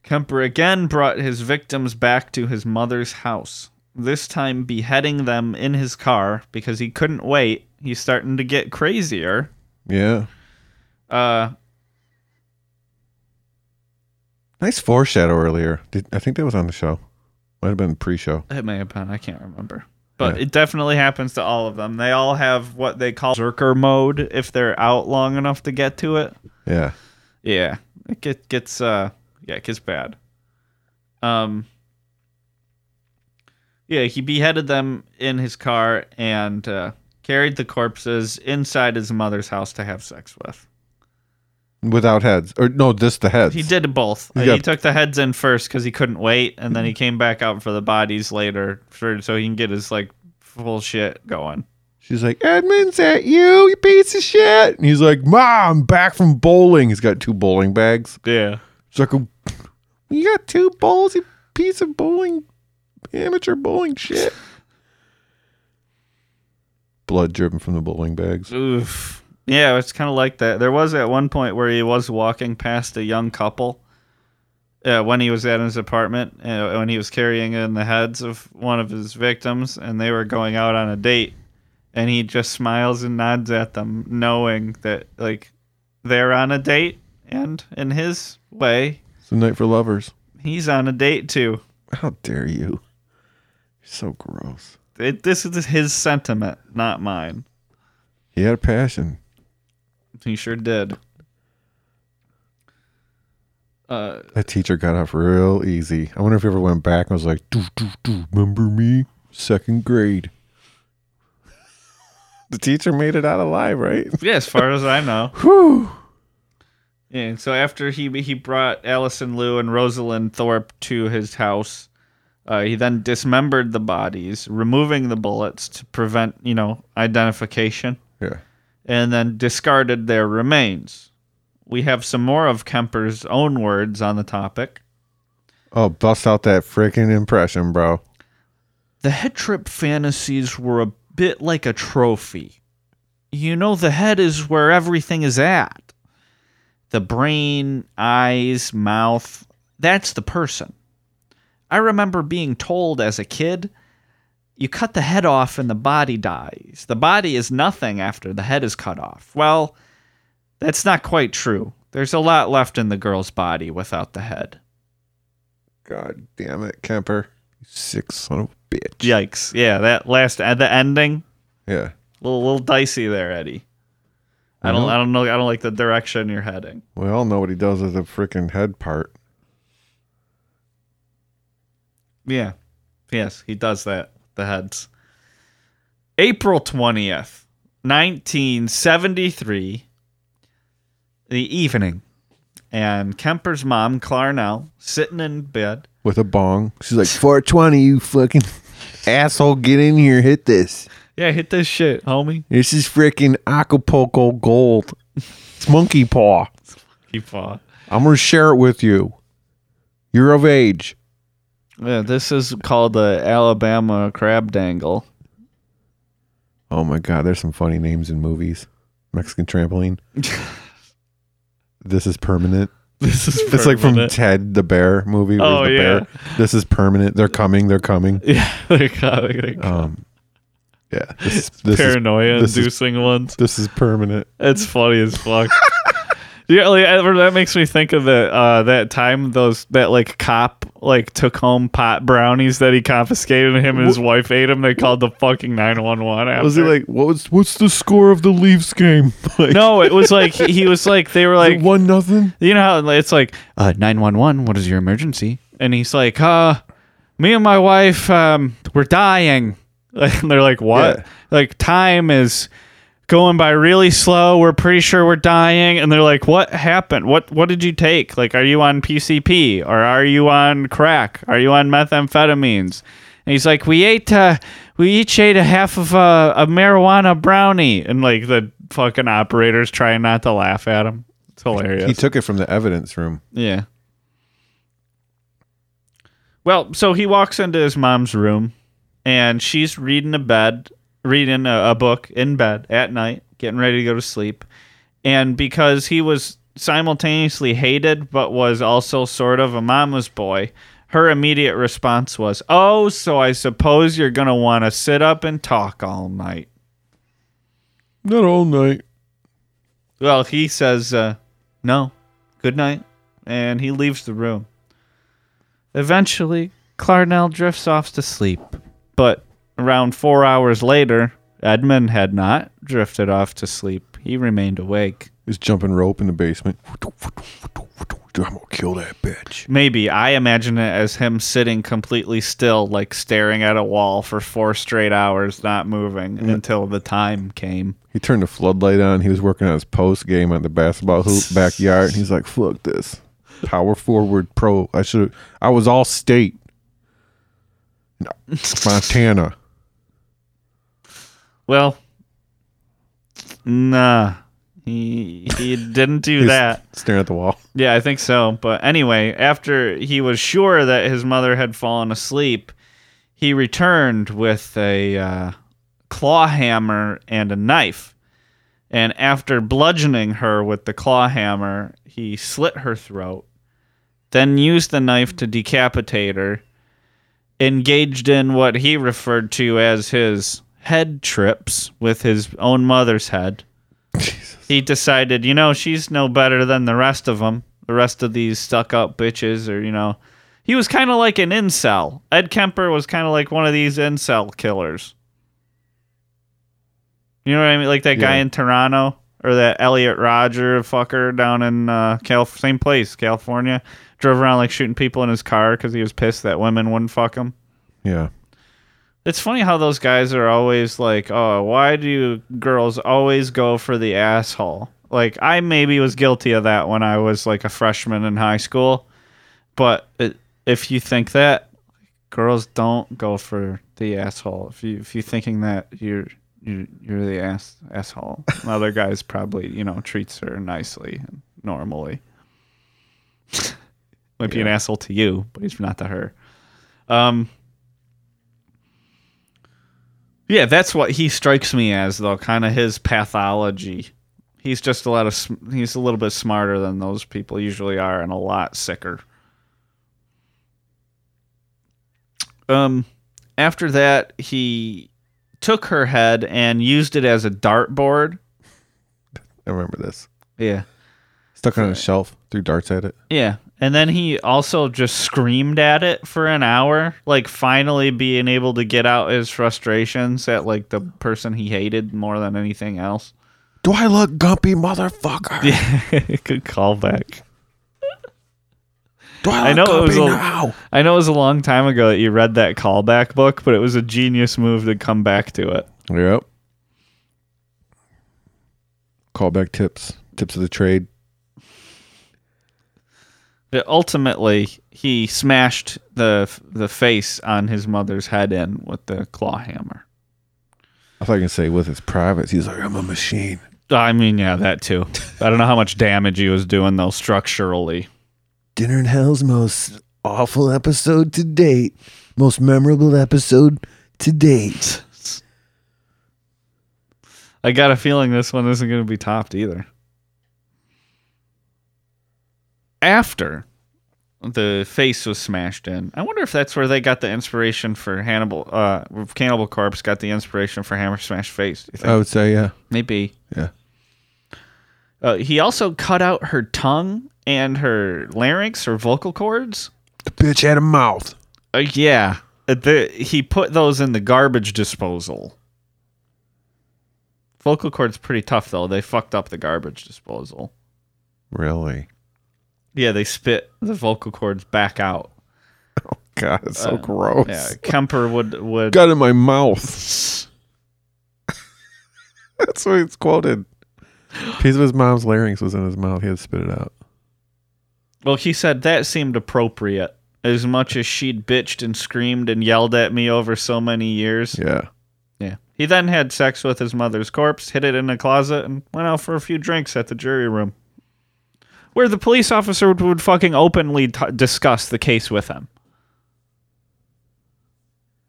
Speaker 2: Kemper again brought his victims back to his mother's house, this time beheading them in his car because he couldn't wait. He's starting to get crazier.
Speaker 3: Yeah.
Speaker 2: Uh,
Speaker 3: Nice foreshadow earlier. Did, I think that was on the show. Might have been pre-show.
Speaker 2: it may have been, I can't remember. But
Speaker 3: Yeah.
Speaker 2: it definitely happens to all of them. They all have what they call Zerker mode if they're out long enough to get to it.
Speaker 3: Yeah.
Speaker 2: Yeah, it get, gets uh yeah, it gets bad. Um Yeah, he beheaded them in his car and uh, carried the corpses inside his mother's house to have sex with.
Speaker 3: Without heads. Or no, just the heads.
Speaker 2: He did both.
Speaker 3: He got-
Speaker 2: he took the heads in first because he couldn't wait, and then he (laughs) came back out for the bodies later, for so he can get his like full shit going.
Speaker 3: She's like, Edmund's at you, you piece of shit. And he's like, Mom, I'm back from bowling. He's got two bowling bags.
Speaker 2: Yeah,
Speaker 3: It's like, a, you got two bowls, you piece of bowling, amateur bowling shit. (laughs) Blood dripping from the bowling bags.
Speaker 2: Oof. Yeah, it's kind of like that. There was at one point where he was walking past a young couple uh, when he was at his apartment, uh, when he was carrying in the heads of one of his victims, and they were going out on a date. And he just smiles and nods at them, knowing that, like, they're on a date. And in his way,
Speaker 3: It's a night for lovers.
Speaker 2: he's on a date too.
Speaker 3: How dare you? You're so gross.
Speaker 2: It, this is his sentiment, not mine.
Speaker 3: He had a passion.
Speaker 2: He sure did. Uh,
Speaker 3: That teacher got off real easy. I wonder if he ever went back and was like, do, do, do, remember me? Second grade. (laughs) the teacher made it out alive, right? (laughs)
Speaker 2: Yeah, as far as I know. (laughs)
Speaker 3: Whew.
Speaker 2: Yeah, and so after he he brought Allison Liu and Rosalind Thorpe to his house, uh, he then dismembered the bodies, removing the bullets to prevent, you know, identification,
Speaker 3: Yeah.
Speaker 2: And then discarded their remains. We have some more of Kemper's own words on the topic.
Speaker 3: Oh, bust out that freaking impression, bro.
Speaker 2: The head trip fantasies were a bit like a trophy. You know, the head is where everything is at. The brain, eyes, mouth, that's the person. I remember being told as a kid you cut the head off and the body dies. The body is nothing after the head is cut off. Well, that's not quite true. There's a lot left in the girl's body without the head.
Speaker 3: God damn it, Kemper. You sick son of a bitch.
Speaker 2: Yikes. Yeah, that last uh, the ending
Speaker 3: Yeah.
Speaker 2: little little dicey there, Eddie. I don't I don't know I don't like the direction you're heading.
Speaker 3: We all know what he does with the freaking head part.
Speaker 2: Yeah. Yes, he does that. The heads. April 20th, 1973, the evening. And Kemper's mom, Clarnell, sitting in bed.
Speaker 3: With a bong.
Speaker 4: She's like, 420, you fucking (laughs) asshole, get in here, hit this.
Speaker 2: Yeah, hit this shit, homie.
Speaker 4: This is freaking Acapulco gold.
Speaker 3: It's monkey paw.
Speaker 2: Keep on.
Speaker 3: I'm gonna share it with you. You're of age.
Speaker 2: Yeah, this is called the Alabama crab dangle.
Speaker 3: Oh my god, there's some funny names in movies. Mexican trampoline. (laughs) this is permanent.
Speaker 2: This is
Speaker 3: It's like from. Ted the Bear movie.
Speaker 2: Oh,
Speaker 3: the
Speaker 2: yeah.
Speaker 3: Bear. This is permanent. They're coming. They're coming. (laughs)
Speaker 2: Yeah, they're coming. They're coming.
Speaker 3: Um, yeah. This, is- this is
Speaker 2: Paranoia
Speaker 3: this is-
Speaker 2: inducing ones.
Speaker 3: this is permanent.
Speaker 2: It's funny as fuck. Yeah, like, that makes me think of the uh, that time those that like cop like took home pot brownies that he confiscated and him and his wife ate them. They called the fucking nine one one.
Speaker 3: Was he like, what was what's the score of the Leafs game? (laughs) Like,
Speaker 2: No, it was like he was like they were (laughs) like
Speaker 3: one nothing.
Speaker 2: you know how it's like uh 911 what is your emergency and he's like uh me and my wife um we're dying (laughs) and they're like what
Speaker 3: Yeah.
Speaker 2: like time is going by really slow. We're pretty sure we're dying. And they're like what happened? What what did you take? Like are you on PCP or are you on crack? Are you on methamphetamines? And he's like we ate uh we each ate a half of a, a marijuana brownie. And like the fucking operators trying not to laugh at him. It's hilarious.
Speaker 3: He took it from the evidence room.
Speaker 2: yeah. Well, so he walks into his mom's room and she's reading a bed, reading a, a book in bed at night, getting ready to go to sleep. And because he was simultaneously hated but was also sort of a mama's boy, her immediate response was, "Oh, so I suppose you're going to want to sit up and talk all night."
Speaker 3: Not all night.
Speaker 2: Well, he says, uh, no, good night, and he leaves the room. Eventually, Clarnell drifts off to sleep, but around four hours later, Edmund had not drifted off to sleep. He remained awake.
Speaker 3: He's jumping rope in the basement. I'm gonna kill that bitch.
Speaker 2: Maybe I imagine it as him sitting completely still, like staring at a wall for four straight hours, not moving until the time came.
Speaker 3: He turned the floodlight on. He was working on his post game at the basketball hoop (laughs) backyard. He's like, "Fuck this, power forward pro. I should. I was all state, (laughs) Montana.
Speaker 2: Well, nah, he he didn't do that.
Speaker 3: staring at the wall.
Speaker 2: Yeah, I think so. But anyway, after he was sure that his mother had fallen asleep, he returned with a uh, claw hammer and a knife. And after bludgeoning her with the claw hammer, he slit her throat, then used the knife to decapitate her, engaged in what he referred to as his head trips with his own mother's head he decided, you know, she's no better than the rest of them. The rest of these stuck up bitches, or, you know, he was kind of like an incel. Ed Kemper was kind of like one of these incel killers. You know what I mean? Like that guy
Speaker 3: Yeah.
Speaker 2: in Toronto or that Elliot Rodger fucker down in uh, Cal- same place, California. Drove around like shooting people in his car because he was pissed that women wouldn't fuck him.
Speaker 3: Yeah,
Speaker 2: It's funny how those guys are always like, oh, why do girls always go for the asshole? Like, I maybe was guilty of that when I was like a freshman in high school. But it, if you think that, girls don't go for the asshole. If you if you're thinking that you're you're, you're the ass asshole, (laughs) other guys probably you know treats her nicely and normally. (laughs) Might be an asshole to you, but he's not to her. Um. Yeah, that's what he strikes me as, though. Kind of his pathology. He's just a lot of. He's a little bit smarter than those people usually are, and a lot sicker. Um, after that, he took her head and used it as a dartboard.
Speaker 3: I remember this.
Speaker 2: Yeah.
Speaker 3: Stuck on a shelf, threw darts at it.
Speaker 2: Yeah. And then he also just screamed at it for an hour, like finally being able to get out his frustrations at like the person he hated more than anything else.
Speaker 3: Do I look gumpy, motherfucker?
Speaker 2: Yeah, (laughs) good callback.
Speaker 3: Do
Speaker 2: I
Speaker 3: I
Speaker 2: know
Speaker 3: look
Speaker 2: it was a-
Speaker 3: now?
Speaker 2: I know it was a long time ago that you read that callback book, but it was a genius move to come back to it.
Speaker 3: Yep. Callback tips. Tips of the trade.
Speaker 2: But ultimately, he smashed the the face on his mother's head in with the claw hammer.
Speaker 3: I thought you could say with his privates. He's like, I'm a machine.
Speaker 2: I mean, yeah, that too. I don't know how much damage he was doing though structurally.
Speaker 4: Dinner in Hell's most awful episode to date. Most memorable episode to date. (laughs)
Speaker 2: I got a feeling this one isn't going to be topped either. After the face was smashed in, I wonder if that's where they got the inspiration for Hannibal. Uh, Cannibal Corpse got the inspiration for Hammer Smash Face.
Speaker 3: I would say, yeah.
Speaker 2: Maybe.
Speaker 3: Yeah.
Speaker 2: Uh, he also cut out her tongue and her larynx or vocal cords.
Speaker 3: The bitch had a mouth.
Speaker 2: Uh, yeah, Uh, the, he put those in the garbage disposal. Vocal cords pretty tough though. They fucked up the garbage disposal.
Speaker 3: Really?
Speaker 2: Yeah, they spit the vocal cords back out.
Speaker 3: Oh god, it's so uh, gross.
Speaker 2: Yeah, Kemper would would.
Speaker 3: Got in my mouth. (laughs) That's what it's quoted. piece of his mom's larynx was in his mouth. He had to spit it out.
Speaker 2: Well, he said that seemed appropriate. As much as she'd bitched and screamed and yelled at me over so many years.
Speaker 3: Yeah.
Speaker 2: Yeah. He then had sex with his mother's corpse, hid it in a closet, and went out for a few drinks at the jury room. Where the police officer would, would fucking openly t- discuss the case with him.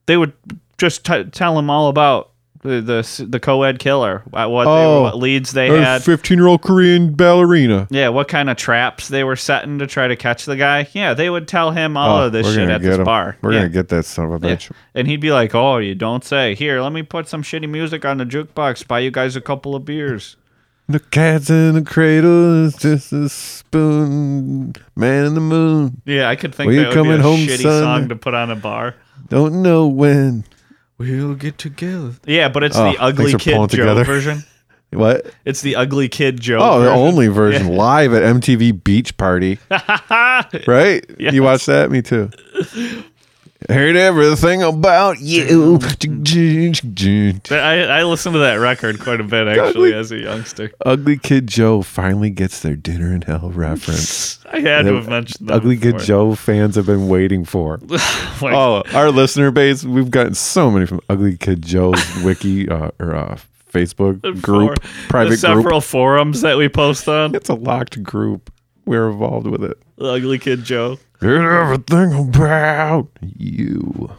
Speaker 2: They would just t- tell him all about the the, the co-ed killer, what what, they
Speaker 3: Oh.
Speaker 2: what leads they had.
Speaker 3: 15 year old Korean ballerina.
Speaker 2: Yeah, what kind of traps they were setting to try to catch the guy. Yeah, they would tell him all
Speaker 3: Oh,
Speaker 2: of this shit at this
Speaker 3: him.
Speaker 2: bar.
Speaker 3: We're
Speaker 2: yeah.
Speaker 3: going to get that son of a
Speaker 2: Yeah.
Speaker 3: bitch.
Speaker 2: And he'd be like, "Oh, you don't say. Here, let me put some shitty music on the jukebox. Buy you guys a couple of beers."
Speaker 3: The cat's in the cradle is just a spoon. Man in the moon.
Speaker 2: Yeah, I could think
Speaker 3: Will you
Speaker 2: that would be
Speaker 3: coming
Speaker 2: a
Speaker 3: home,
Speaker 2: shitty
Speaker 3: son?
Speaker 2: song to put on a bar.
Speaker 3: Don't know when.
Speaker 2: We'll get together. Yeah, but it's
Speaker 3: Oh,
Speaker 2: the Ugly
Speaker 3: thanks for
Speaker 2: Kid
Speaker 3: pulling
Speaker 2: Joe
Speaker 3: together.
Speaker 2: version. (laughs)
Speaker 3: What?
Speaker 2: It's the Ugly Kid Joe.
Speaker 3: Oh, the
Speaker 2: version.
Speaker 3: only (laughs) version live at MTV Beach Party. (laughs) right?
Speaker 2: Yes.
Speaker 3: You watched that? Me too. Heard everything about you.
Speaker 2: I, I listened to that record quite a bit actually as a youngster.
Speaker 3: Ugly Kid Joe finally gets their Dinner in Hell reference. (laughs)
Speaker 2: I had to have mentioned that.
Speaker 3: Ugly Kid
Speaker 2: before.
Speaker 3: Joe fans have been waiting for. (laughs)
Speaker 2: Like,
Speaker 3: Oh, our listener base, we've gotten so many from Ugly Kid Joe's (laughs) wiki uh, or uh, Facebook group,
Speaker 2: for-
Speaker 3: private
Speaker 2: the several
Speaker 3: group.
Speaker 2: forums that we post on.
Speaker 3: It's a locked group we're involved with it.
Speaker 2: Ugly kid Joe.
Speaker 3: It's everything about you.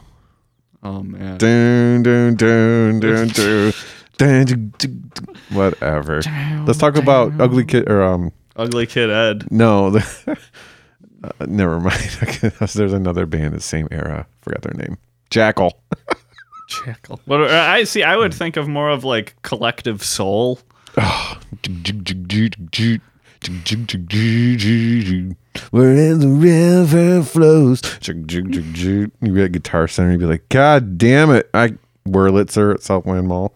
Speaker 2: Oh man.
Speaker 3: Dun, dun, dun, (laughs) dun, dun. dun, dun, dun. Whatever. Let's talk about ugly kid or um.
Speaker 2: Ugly kid Ed.
Speaker 3: No, the, (laughs) uh, never mind. (laughs) There's another band the same era. Forgot their name. Jackyl.
Speaker 2: Jackyl. What uh, I see. I would think of more of like Collective Soul. (sighs)
Speaker 4: Where the river flows.
Speaker 3: You'd be at Guitar Center, you'd be like, God damn it. I Wurlitzer at Southland Mall.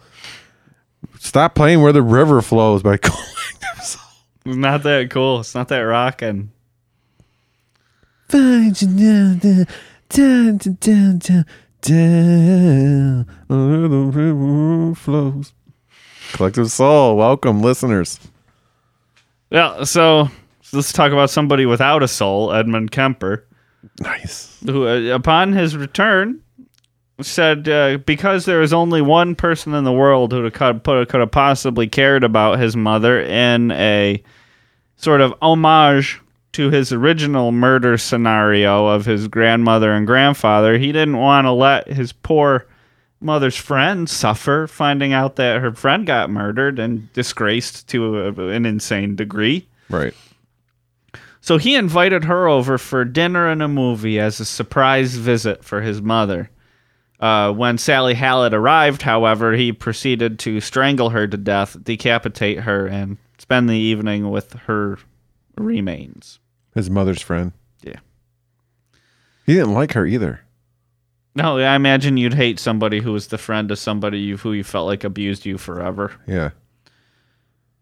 Speaker 3: Stop playing where the river flows by (laughs) Collective Soul.
Speaker 2: It's not that cool. It's not that rocking.
Speaker 4: Find you down, down, down, down, down, down.
Speaker 3: Where the river flows. Collective Soul. Welcome, listeners.
Speaker 2: Yeah. So let's talk about somebody without a soul, Edmund Kemper.
Speaker 3: Nice.
Speaker 2: who, uh, upon his return, said uh, because there is only one person in the world who could, could have possibly cared about his mother in a sort of homage to his original murder scenario of his grandmother and grandfather. He didn't want to let his poor mother's friend suffer, finding out that her friend got murdered and disgraced to a, an insane degree.
Speaker 3: Right.
Speaker 2: So he invited her over for dinner and a movie as a surprise visit for his mother. Uh, when Sally Hallett arrived, however, he proceeded to strangle her to death, decapitate her, and spend the evening with her remains.
Speaker 3: His mother's friend.
Speaker 2: Yeah.
Speaker 3: He didn't like her either.
Speaker 2: No, I imagine you'd hate somebody who was the friend of somebody you, who you felt like abused you forever.
Speaker 3: Yeah.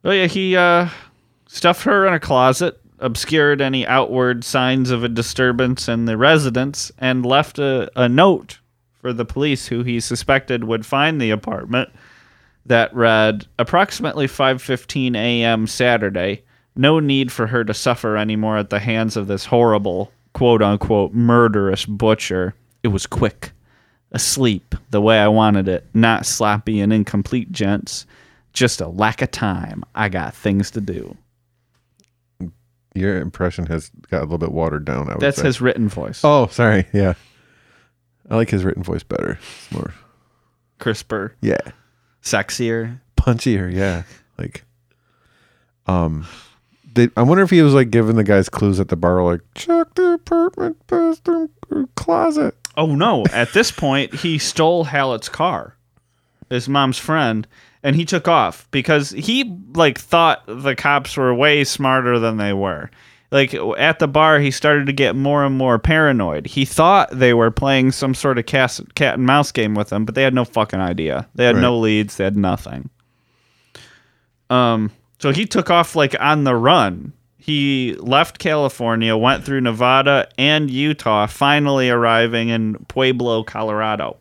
Speaker 2: Oh yeah, he uh, stuffed her in a closet, obscured any outward signs of a disturbance in the residence, and left a, a note for the police who he suspected would find the apartment that read approximately 5:15 a.m. Saturday. No need for her to suffer anymore at the hands of this horrible, quote unquote, murderous butcher. It was quick, asleep the way I wanted it, not sloppy and incomplete, gents. Just a lack of time. I got things to do.
Speaker 3: Your impression has got a little bit watered down. I would
Speaker 2: That's
Speaker 3: say.
Speaker 2: his written voice.
Speaker 3: Oh, sorry. Yeah, I like his written voice better. It's more.
Speaker 2: Crisper,
Speaker 3: Yeah,
Speaker 2: sexier.
Speaker 3: punchier. Yeah, like. Um, they, I wonder if he was like giving the guys clues at the bar, like check the apartment bathroom closet.
Speaker 2: Oh no! At this point, he stole Hallett's car, his mom's friend, and he took off because he like thought the cops were way smarter than they were. Like at the bar, he started to get more and more paranoid. He thought they were playing some sort of cat, cat and mouse game with him, but they had no fucking idea. They had no leads. They had nothing. Um, so he took off like on the run. He left California, went through Nevada and Utah, finally arriving in Pueblo, Colorado.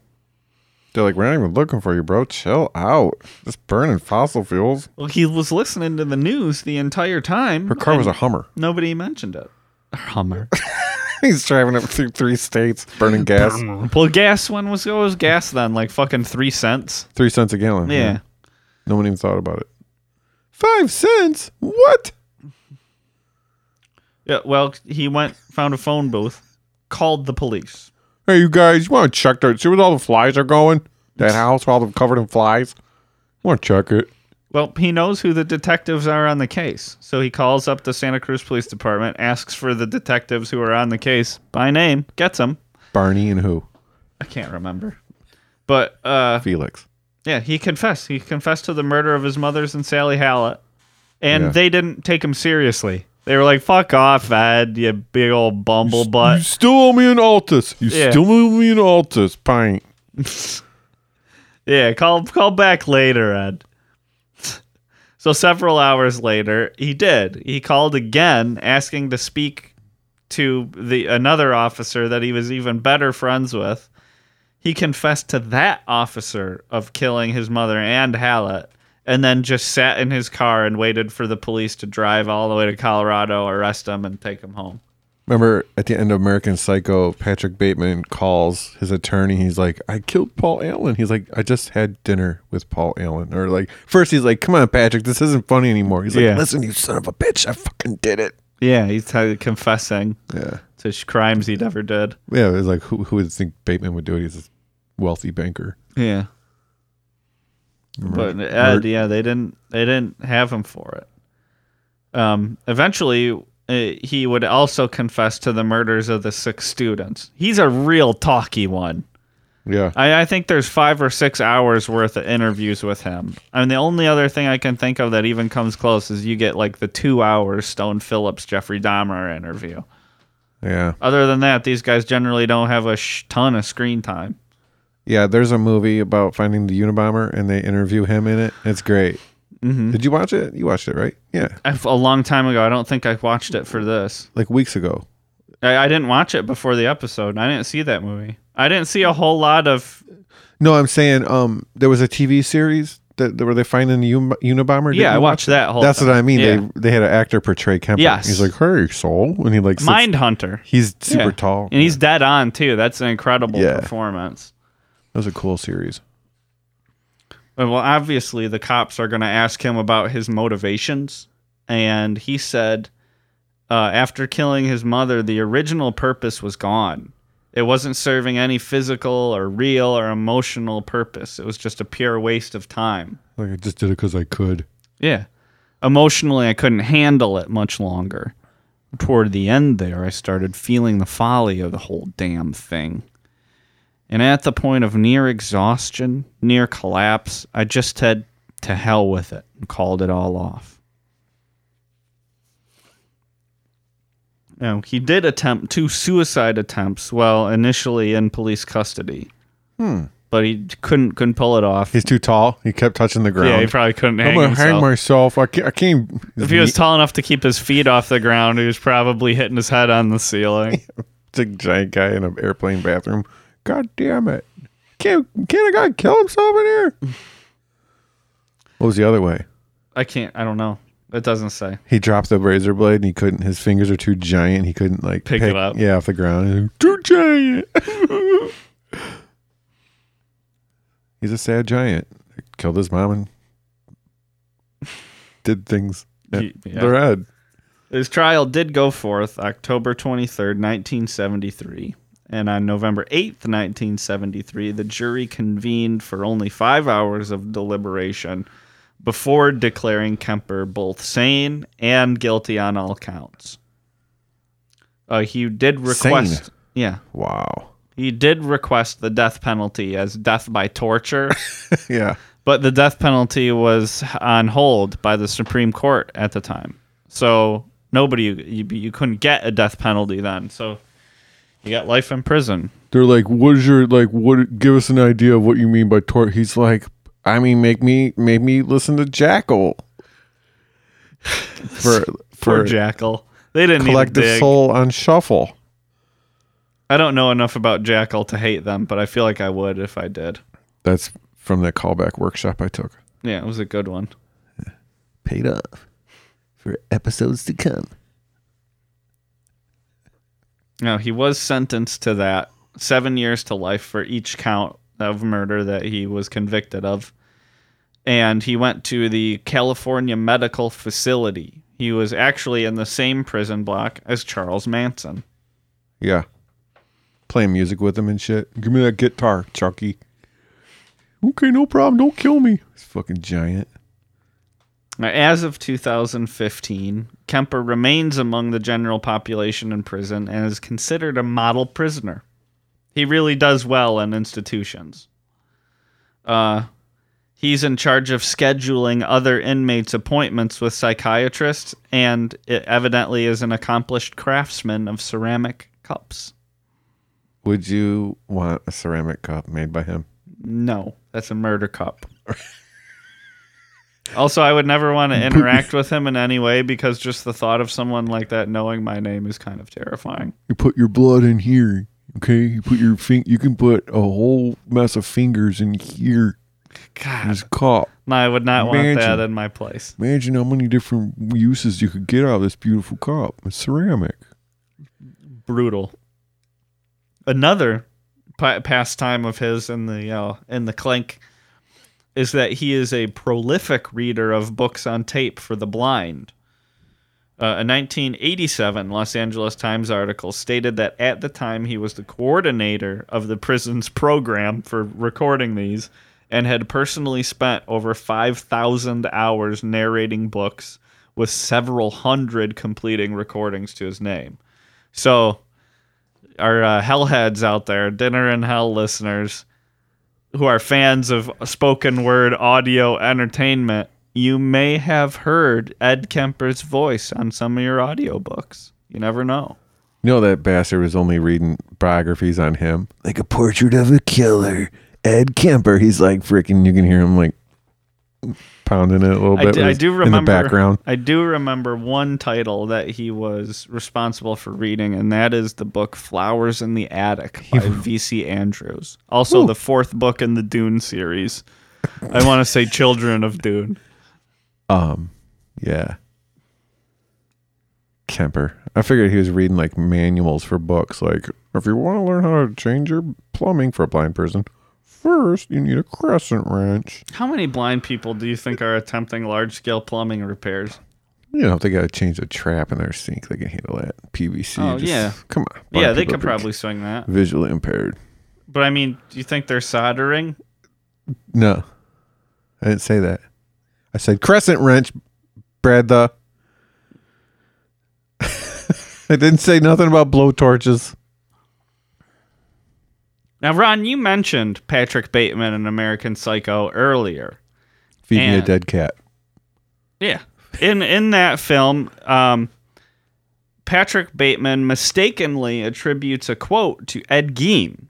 Speaker 3: They're like, we're not even looking for you, bro. Chill out. Just burning fossil fuels.
Speaker 2: Well, he was listening to the news the entire time.
Speaker 3: Her car was a Hummer.
Speaker 2: nobody mentioned it. A Hummer. (laughs)
Speaker 3: He's driving up through three states, burning (laughs) gas.
Speaker 2: well, gas when was it was gas then? Like fucking three cents.
Speaker 3: Three cents a gallon.
Speaker 2: Yeah.
Speaker 3: No one even thought about it. Five cents? What?
Speaker 2: Yeah. Well, he went, found a phone booth, called the police.
Speaker 3: Hey, you guys, you want to check that? See where all the flies are going? That house, all them covered in flies? want to check it?
Speaker 2: Well, he knows who the detectives are on the case. So he calls up the Santa Cruz Police Department, asks for the detectives who are on the case by name, gets them.
Speaker 3: Barney and who?
Speaker 2: I can't remember. But uh
Speaker 3: Felix.
Speaker 2: yeah, he confessed. He confessed to the murder of his mother's and Sally Hallett. And
Speaker 3: Yeah.
Speaker 2: they didn't take him seriously. They were like, "Fuck off, Ed, you big old bumble
Speaker 3: You
Speaker 2: butt."
Speaker 3: still owe me an Altus. You
Speaker 2: Yeah.
Speaker 3: still owe me an Altus pint. (laughs)
Speaker 2: Yeah, call call back later, Ed. (laughs) so several hours later, he did. He called again, asking to speak to the another officer that he was even better friends with. He confessed to that officer of killing his mother and Hallett, and then just sat in his car and waited for the police to drive all the way to Colorado, arrest him, and take him home.
Speaker 3: Remember at the end of American Psycho, Patrick Bateman calls his attorney. He's like, I killed Paul Allen. He's like, I just had dinner with Paul Allen. Or like, first he's like, come on, Patrick, this isn't funny anymore. He's like,
Speaker 2: Yeah.
Speaker 3: listen, you son of a bitch, I fucking did it.
Speaker 2: Yeah, he's t- confessing
Speaker 3: Yeah.
Speaker 2: to crimes he never did.
Speaker 3: Yeah, it's like, who, who would think Bateman would do it? He's a wealthy banker.
Speaker 2: Yeah. But Ed, yeah, they didn't they didn't have him for it. Um, eventually, uh, he would also confess to the murders of the six students. He's a real talky one.
Speaker 3: Yeah.
Speaker 2: I, I think there's five or six hours worth of interviews with him. I mean, the only other thing I can think of that even comes close is you get like the two hours Stone Phillips Jeffrey Dahmer interview.
Speaker 3: Yeah.
Speaker 2: Other than that, these guys generally don't have a sh- ton of screen time.
Speaker 3: Yeah, there's a movie about finding the Unabomber and they interview him in it. It's great.
Speaker 2: Mm-hmm.
Speaker 3: Did you watch it? You watched it, right? Yeah.
Speaker 2: A long time ago. I don't think I watched it for this.
Speaker 3: Like weeks ago.
Speaker 2: I, I didn't watch it before the episode. I didn't see that movie. I didn't see a whole lot of.
Speaker 3: No, I'm saying um there was a TV series that, that where they finding the Un- Unabomber.
Speaker 2: Yeah, I
Speaker 3: watch
Speaker 2: watched that whole.
Speaker 3: That's what I mean.
Speaker 2: Yeah.
Speaker 3: They they had an actor portray Kemper.
Speaker 2: Yes.
Speaker 3: He's like, "Hey, soul," and he like sits-
Speaker 2: Mindhunter.
Speaker 3: He's super
Speaker 2: Yeah.
Speaker 3: tall.
Speaker 2: and he's dead on too. That's an incredible
Speaker 3: Yeah.
Speaker 2: performance.
Speaker 3: That was a cool series.
Speaker 2: Well, obviously, the cops are going to ask him about his motivations, and he said, uh, after killing his mother, the original purpose was gone. It wasn't serving any physical or real or emotional purpose. It was just a pure waste of time.
Speaker 3: Like I just did it because I could.
Speaker 2: Yeah. Emotionally, I couldn't handle it much longer. Toward the end there, I started feeling the folly of the whole damn thing. And at the point of near exhaustion, near collapse, I just said to hell with it and called it all off. Now, he did attempt two suicide attempts while initially in police custody. Hmm. But he couldn't couldn't pull it off.
Speaker 3: He's too tall. He kept touching the ground.
Speaker 2: yeah, he probably couldn't hang
Speaker 3: I'm gonna
Speaker 2: himself.
Speaker 3: hang myself. I can't. I can't.
Speaker 2: If he was tall enough to keep his feet off the ground, he was probably hitting his head on the ceiling. (laughs)
Speaker 3: big giant guy in an airplane bathroom. God damn it! Can't can't a guy kill himself in here? What was the other way?
Speaker 2: I can't. I don't know. It doesn't say.
Speaker 3: He dropped the razor blade and he couldn't. His fingers are too giant. He couldn't like
Speaker 2: Pick it up.
Speaker 3: Yeah, off the ground. Too giant. (laughs) He's a sad giant. Killed his mom and did things at
Speaker 2: He- yeah. His trial did go forth October 23rd, 1973. And on November 8th, 1973, the jury convened for only five hours of deliberation before declaring Kemper both sane and guilty on all counts. Uh, he did request.
Speaker 3: Sane?
Speaker 2: Yeah.
Speaker 3: Wow.
Speaker 2: He did request the death penalty as death by torture, (laughs)
Speaker 3: Yeah.
Speaker 2: but the death penalty was on hold by the Supreme Court at the time. So nobody, you, you couldn't get a death penalty then. So you got life in prison.
Speaker 3: They're like, "What is your like? What? Give us an idea of what you mean by tort." He's like, "I mean, make me make me listen to Jackyl (laughs) for for
Speaker 2: Jackyl. They didn't
Speaker 3: collective
Speaker 2: need to dig.
Speaker 3: soul on shuffle."
Speaker 2: I don't know enough about Jackyl to hate them, but I feel like I would if I did.
Speaker 3: That's from that callback workshop I took.
Speaker 2: Yeah, it was a good one.
Speaker 4: Paid off for episodes to come.
Speaker 2: No, he was sentenced to that seven years to life for each count of murder that he was convicted of. And he went to the California Medical Facility. He was actually in the same prison block as Charles Manson.
Speaker 3: Yeah, playing music with him and shit. Give me that guitar, Chucky. Okay, no problem. Don't kill me. He's fucking giant.
Speaker 2: Now, As of 2015, Kemper remains among the general population in prison and is considered a model prisoner. He really does well in institutions. Uh, he's in charge of scheduling other inmates' appointments with psychiatrists and it evidently is an accomplished craftsman of ceramic cups.
Speaker 3: Would you want a ceramic cup made by him?
Speaker 2: No, that's a murder cup. (laughs) also, I would never want to (laughs) interact with him in any way because just the thought of someone like that knowing my name is kind of terrifying.
Speaker 3: You put your blood in here. Okay, you put your fin- You can put a whole mess of fingers in here.
Speaker 2: God,
Speaker 3: This cup.
Speaker 2: no, I would not want that in my place.
Speaker 3: Imagine how many different uses you could get out of this beautiful cup. It's ceramic.
Speaker 2: Brutal. Another pa- pastime of his in the uh, in the clink is that he is a prolific reader of books on tape for the blind. Uh, a 1987 Los Angeles Times article stated that at the time he was the coordinator of the prison's program for recording these and had personally spent over 5,000 hours narrating books with several hundred completing recordings to his name. So, our uh, hellheads out there, Dinner in Hell listeners, who are fans of spoken word audio entertainment, you may have heard Ed Kemper's voice on some of your audiobooks. You never know.
Speaker 3: You know that bastard was only reading biographies on him.
Speaker 4: Like a portrait of a killer. Ed Kemper. He's like freaking.
Speaker 3: You can hear him like pounding it a little
Speaker 2: I
Speaker 3: bit
Speaker 2: d-
Speaker 3: with
Speaker 2: I do
Speaker 3: in
Speaker 2: remember.
Speaker 3: the background.
Speaker 2: I do remember one title that he was responsible for reading, and that is the book "Flowers in the Attic" (laughs) by V.C. Andrews. Also, the fourth book in the Dune series. I want to say "Children of Dune."
Speaker 3: Um, yeah. Kemper. I figured he was reading like manuals for books. Like, if you want to learn how to change your plumbing for a blind person, first you need a crescent wrench.
Speaker 2: How many blind people do you think are attempting large-scale plumbing repairs?
Speaker 3: You know, if they got to change a trap in their sink, they can handle that. PVC.
Speaker 2: Oh,
Speaker 3: just-
Speaker 2: yeah.
Speaker 3: Come on.
Speaker 2: yeah, they could probably swing that.
Speaker 3: visually impaired.
Speaker 2: But I mean, do you think they're soldering?
Speaker 3: No, I didn't say that. I said crescent wrench, Brad. The (laughs) I didn't say nothing about blow torches.
Speaker 2: Now, Ron, you mentioned Patrick Bateman in American Psycho earlier.
Speaker 3: Feed me a dead cat.
Speaker 2: Yeah. In in that film, um, Patrick Bateman mistakenly attributes a quote to Ed Gein.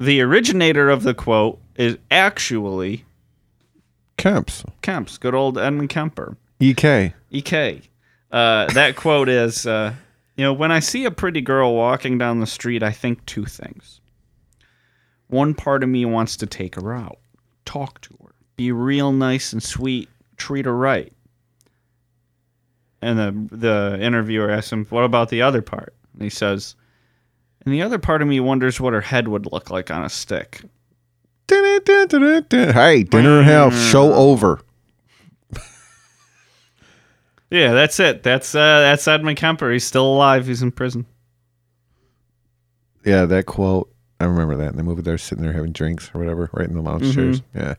Speaker 2: The originator of the quote is actually
Speaker 3: Kemps.
Speaker 2: Kemp's, good old Edmund Kemper.
Speaker 3: EK.
Speaker 2: EK. Uh, that quote is, uh, you know, when I see a pretty girl walking down the street, I think two things. One part of me wants to take her out, talk to her, be real nice and sweet, treat her right. And the the interviewer asks him, "What about the other part?" And he says, "And the other part of me wonders what her head would look like on a stick."
Speaker 3: Hey, dinner in hell, show over.
Speaker 2: Yeah, that's it. That's uh, that's Edmund Kemper. He's still alive. He's in prison.
Speaker 3: Yeah, that quote. I remember that in the movie. They're sitting there having drinks or whatever, right in the lounge chairs. Yeah.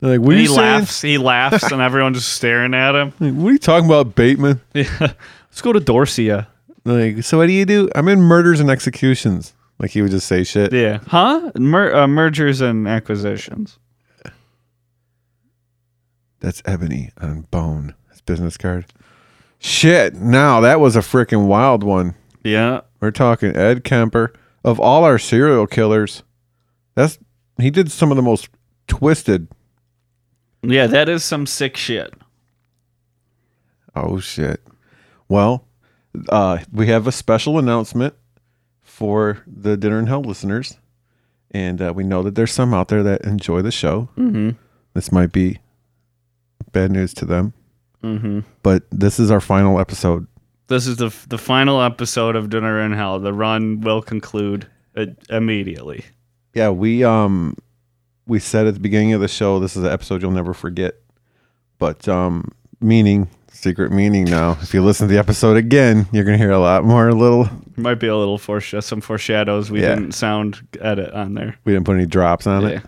Speaker 3: They're like, what are
Speaker 2: he
Speaker 3: you saying?
Speaker 2: laughs. He laughs, and everyone's just staring at him.
Speaker 3: Like, what are you talking about, Bateman? (laughs)
Speaker 2: Yeah. Let's go to Dorsia.
Speaker 3: Like, so what do you do? I'm in murders and executions. Like he would just say shit.
Speaker 2: Yeah. Huh? Mer- uh, mergers and acquisitions.
Speaker 3: That's ebony on bone. His business card. Shit. Now that was a freaking wild one.
Speaker 2: Yeah.
Speaker 3: We're talking Ed Kemper. Of all our serial killers, that's he did some of the most twisted.
Speaker 2: Yeah, that is some sick shit.
Speaker 3: Oh shit. Well, uh, we have a special announcement for the Dinner in Hell listeners, and uh, we know that there's some out there that enjoy the show.
Speaker 2: Mm-hmm.
Speaker 3: This might be bad news to them,
Speaker 2: Mm-hmm.
Speaker 3: but this is our final episode.
Speaker 2: This is the the final episode of Dinner in Hell. The run will conclude uh, immediately.
Speaker 3: Yeah, we um we said at the beginning of the show this is an episode you'll never forget. But um meaning secret meaning now. If you listen to the episode again, you're gonna hear a lot more A little
Speaker 2: Might be a little foresh- some foreshadows. We
Speaker 3: Yeah.
Speaker 2: didn't sound edit on there.
Speaker 3: we didn't put any drops on
Speaker 2: Yeah.
Speaker 3: it.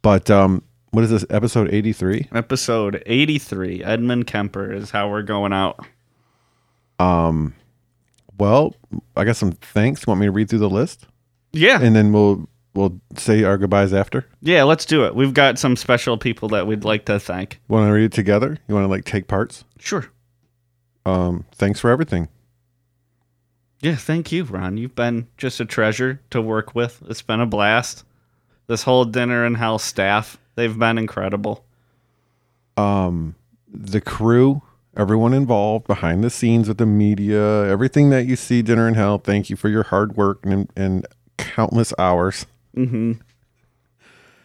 Speaker 3: But um what is this, episode eighty three?
Speaker 2: Episode 83, Edmund Kemper is how we're going out.
Speaker 3: Um well, I got some thanks. You want me to read through the list?
Speaker 2: Yeah.
Speaker 3: And then we'll we'll say our goodbyes after.
Speaker 2: yeah, let's do it. We've got some special people that we'd like to thank.
Speaker 3: Want to read it together? You want to like take parts?
Speaker 2: Sure.
Speaker 3: Um, thanks for everything.
Speaker 2: Yeah, thank you, Ron. You've been just a treasure to work with. It's been a blast. This whole dinner and hell staff, they've been incredible.
Speaker 3: um, the crew, everyone involved behind the scenes with the media, everything that you see, Dinner in Hell. Thank you for your hard work and, and countless hours.
Speaker 2: Mm-hmm.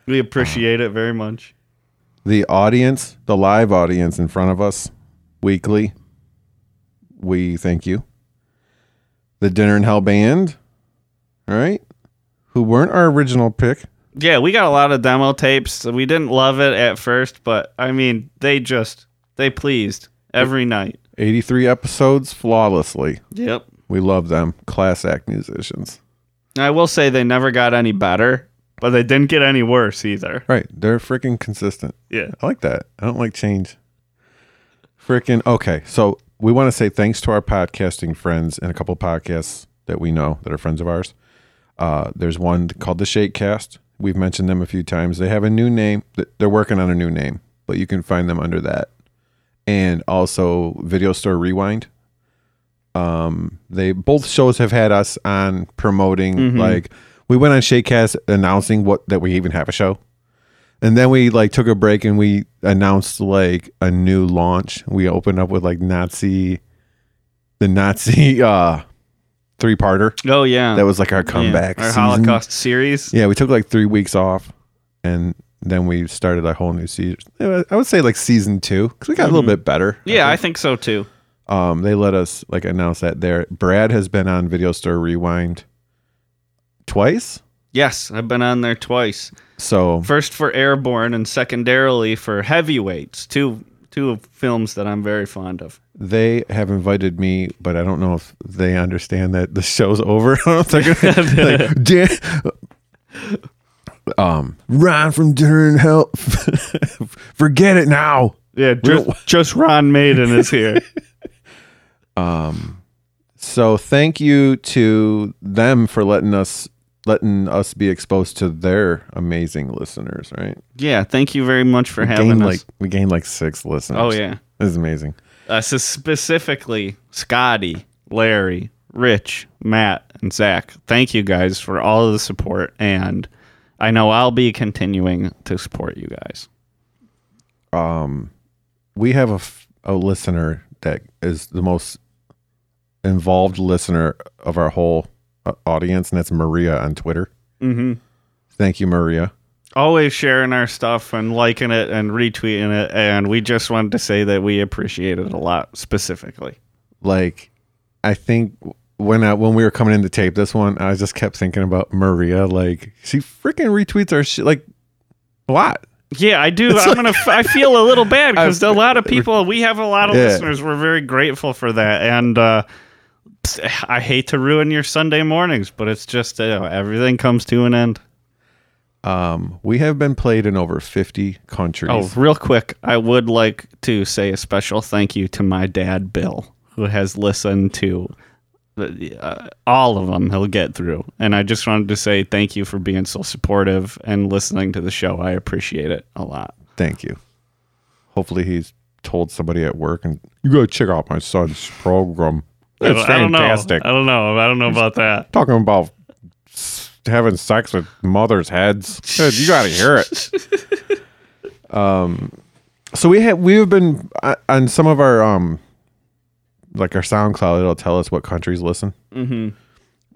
Speaker 2: We appreciate it very much.
Speaker 3: The audience, the live audience in front of us weekly, we thank you. The Dinner in Hell band, all right, who weren't our original pick.
Speaker 2: Yeah, we got a lot of demo tapes. We didn't love it at first, but I mean, they just they pleased every night.
Speaker 3: 83 episodes flawlessly.
Speaker 2: Yep.
Speaker 3: We love them. Class act musicians.
Speaker 2: I will say they never got any better, but they didn't get any worse either.
Speaker 3: Right. They're freaking consistent.
Speaker 2: Yeah.
Speaker 3: I like that. I don't like change. Freaking okay. So we want to say thanks to our podcasting friends and a couple podcasts that we know that are friends of ours. Uh, there's one called the Shakecast. We've mentioned them a few times. They have a new name. They're working on a new name, but you can find them under that. And also Video Store Rewind. Um, they both shows have had us on promoting like we went on Shakecast announcing what that we even have a show. And then we like took a break and we announced like a new launch. We opened up with like Nazi, the Nazi (laughs) uh three parter.
Speaker 2: Oh yeah.
Speaker 3: That was like our
Speaker 2: Yeah,
Speaker 3: comeback.
Speaker 2: Our
Speaker 3: season.
Speaker 2: Holocaust series.
Speaker 3: Yeah, we took like three weeks off, and then we started a whole new season. I would say like season two because we got a little bit better.
Speaker 2: Mm-hmm. Yeah, I think so too.
Speaker 3: Um, they let us like announce that there. Brad has been on Video Store Rewind twice.
Speaker 2: Yes, I've been on there twice.
Speaker 3: So
Speaker 2: First for Airborne and secondarily for Heavyweights, two two films that I'm very fond of.
Speaker 3: they have invited me, but I don't know if they understand that the show's (laughs) over. I don't know if they're gonna (laughs) like, Dan- um, Ron from Dinner in Hell. (laughs) Forget it now.
Speaker 2: Yeah, just, just Ron Maiden is here. (laughs)
Speaker 3: Um, so thank you to them for letting us letting us be exposed to their amazing listeners. Right?
Speaker 2: yeah, thank you very much for
Speaker 3: we
Speaker 2: having
Speaker 3: gained
Speaker 2: us.
Speaker 3: like we gained like six listeners.
Speaker 2: oh yeah,
Speaker 3: this is amazing.
Speaker 2: uh, so specifically Scotty, Larry, Rich, Matt, and Zach. Thank you guys for all of the support, and I know I'll be continuing to support you guys.
Speaker 3: Um, we have a, f- a listener that is the most involved listener of our whole uh, audience, and that's Maria on Twitter.
Speaker 2: Mm-hmm.
Speaker 3: Thank you, Maria.
Speaker 2: always sharing our stuff and liking it and retweeting it. And we just wanted to say that we appreciate it a lot specifically.
Speaker 3: like I think when I, when we were coming in to tape this one, I just kept thinking about Maria. Like she freaking retweets our shit like a lot.
Speaker 2: Yeah, I do. I'm gonna. f- I feel a little bad (laughs) because a lot of people. We have a lot of
Speaker 3: Yeah.
Speaker 2: listeners. We're very grateful for that, and uh, I hate to ruin your Sunday mornings, but it's just uh, everything comes to an end.
Speaker 3: Um, we have been played in over 50 countries.
Speaker 2: Oh, real quick, I would like to say a special thank you to my dad, Bill, who has listened to uh, all of them. He'll get through, and I just wanted to say thank you for being so supportive and listening to the show. I appreciate it a lot.
Speaker 3: Thank you. Hopefully he's told somebody at work and you gotta check out my son's program. It's
Speaker 2: I don't know.
Speaker 3: fantastic.
Speaker 2: I don't know. I don't know about that.
Speaker 3: Talking about having sex with mothers' heads. Dude, you gotta hear it. (laughs) um, so we have we have been uh, on some of our um, like our SoundCloud. It'll tell us what countries listen.
Speaker 2: Mm-hmm.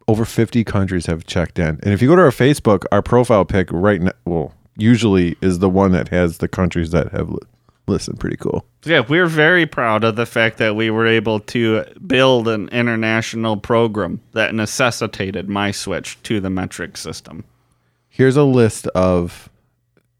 Speaker 3: Over fifty countries have checked in, and if you go to our Facebook, our profile pic right now, well, usually is the one that has the countries that have li- listened. Pretty cool.
Speaker 2: Yeah, we're very proud of the fact that we were able to build an international program that necessitated my switch to the metric system.
Speaker 3: Here's a list of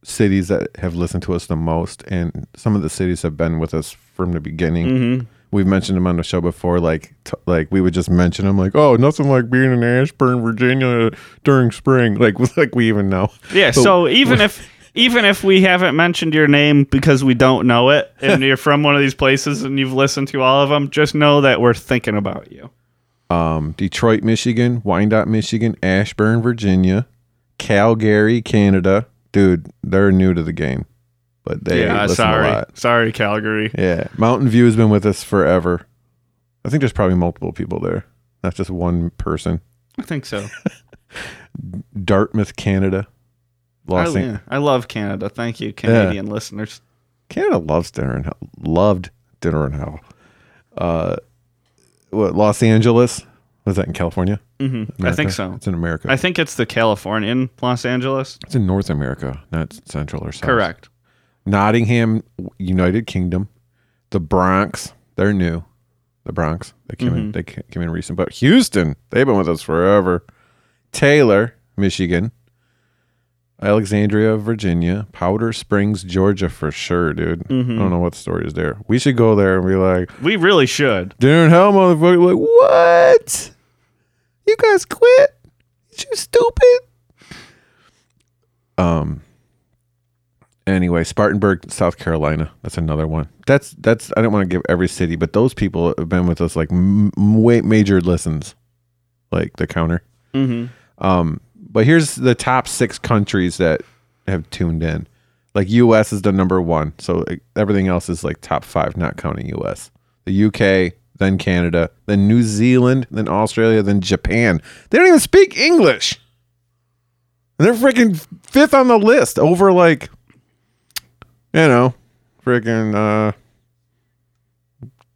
Speaker 3: cities that have listened to us the most, and some of the cities have been with us from the beginning.
Speaker 2: Mm-hmm.
Speaker 3: We've mentioned them on the show before. Like, t- like we would just mention them, like, oh, nothing like being in Ashburn, Virginia during spring. Like, (laughs) like we even know.
Speaker 2: Yeah,
Speaker 3: But-
Speaker 2: so even if even if we haven't mentioned your name because we don't know it, (laughs) and you're from one of these places and you've listened to all of them, just know that we're thinking about you.
Speaker 3: Um, Detroit, Michigan, Wyandotte, Michigan, Ashburn, Virginia, Calgary, Canada. Dude, they're new to the game, but they
Speaker 2: yeah,
Speaker 3: listen a
Speaker 2: sorry,
Speaker 3: lot.
Speaker 2: sorry, Calgary.
Speaker 3: Yeah, Mountain View has been with us forever. I think there's probably multiple people there, not just one person.
Speaker 2: I think so. (laughs)
Speaker 3: Dartmouth, Canada.
Speaker 2: I,
Speaker 3: Los An-
Speaker 2: yeah, I love Canada. Thank you, Canadian listeners.
Speaker 3: Canada loves dinner and hell. Loved dinner and hell. Uh, what Los Angeles? Was that in California?
Speaker 2: hmm I think so.
Speaker 3: It's in America.
Speaker 2: I think it's the Californian Los Angeles.
Speaker 3: it's in North America, not Central or South.
Speaker 2: Correct.
Speaker 3: Nottingham, United Kingdom, the Bronx. They're new. The Bronx. They came in. They came in recent. But Houston, they've been with us forever. Taylor, Michigan. Alexandria, Virginia. Powder Springs, Georgia, for sure, dude. I don't know what the story is there. We should go there and be like,
Speaker 2: We really should.
Speaker 3: Dude, hell, motherfucker. Like, what? You guys quit? You stupid. Um. Anyway, Spartanburg, South Carolina. That's another one. That's that's. I don't want to give every city, but those people have been with us like m- major listens, like the counter.
Speaker 2: Mm-hmm.
Speaker 3: Um, but here's the top six countries that have tuned in. Like U.S. is the number one, so everything else is like top five, not counting U.S. The U.K., then Canada, then New Zealand, then Australia, then Japan. They don't even speak English, and they're freaking fifth on the list over like, you know, freaking uh,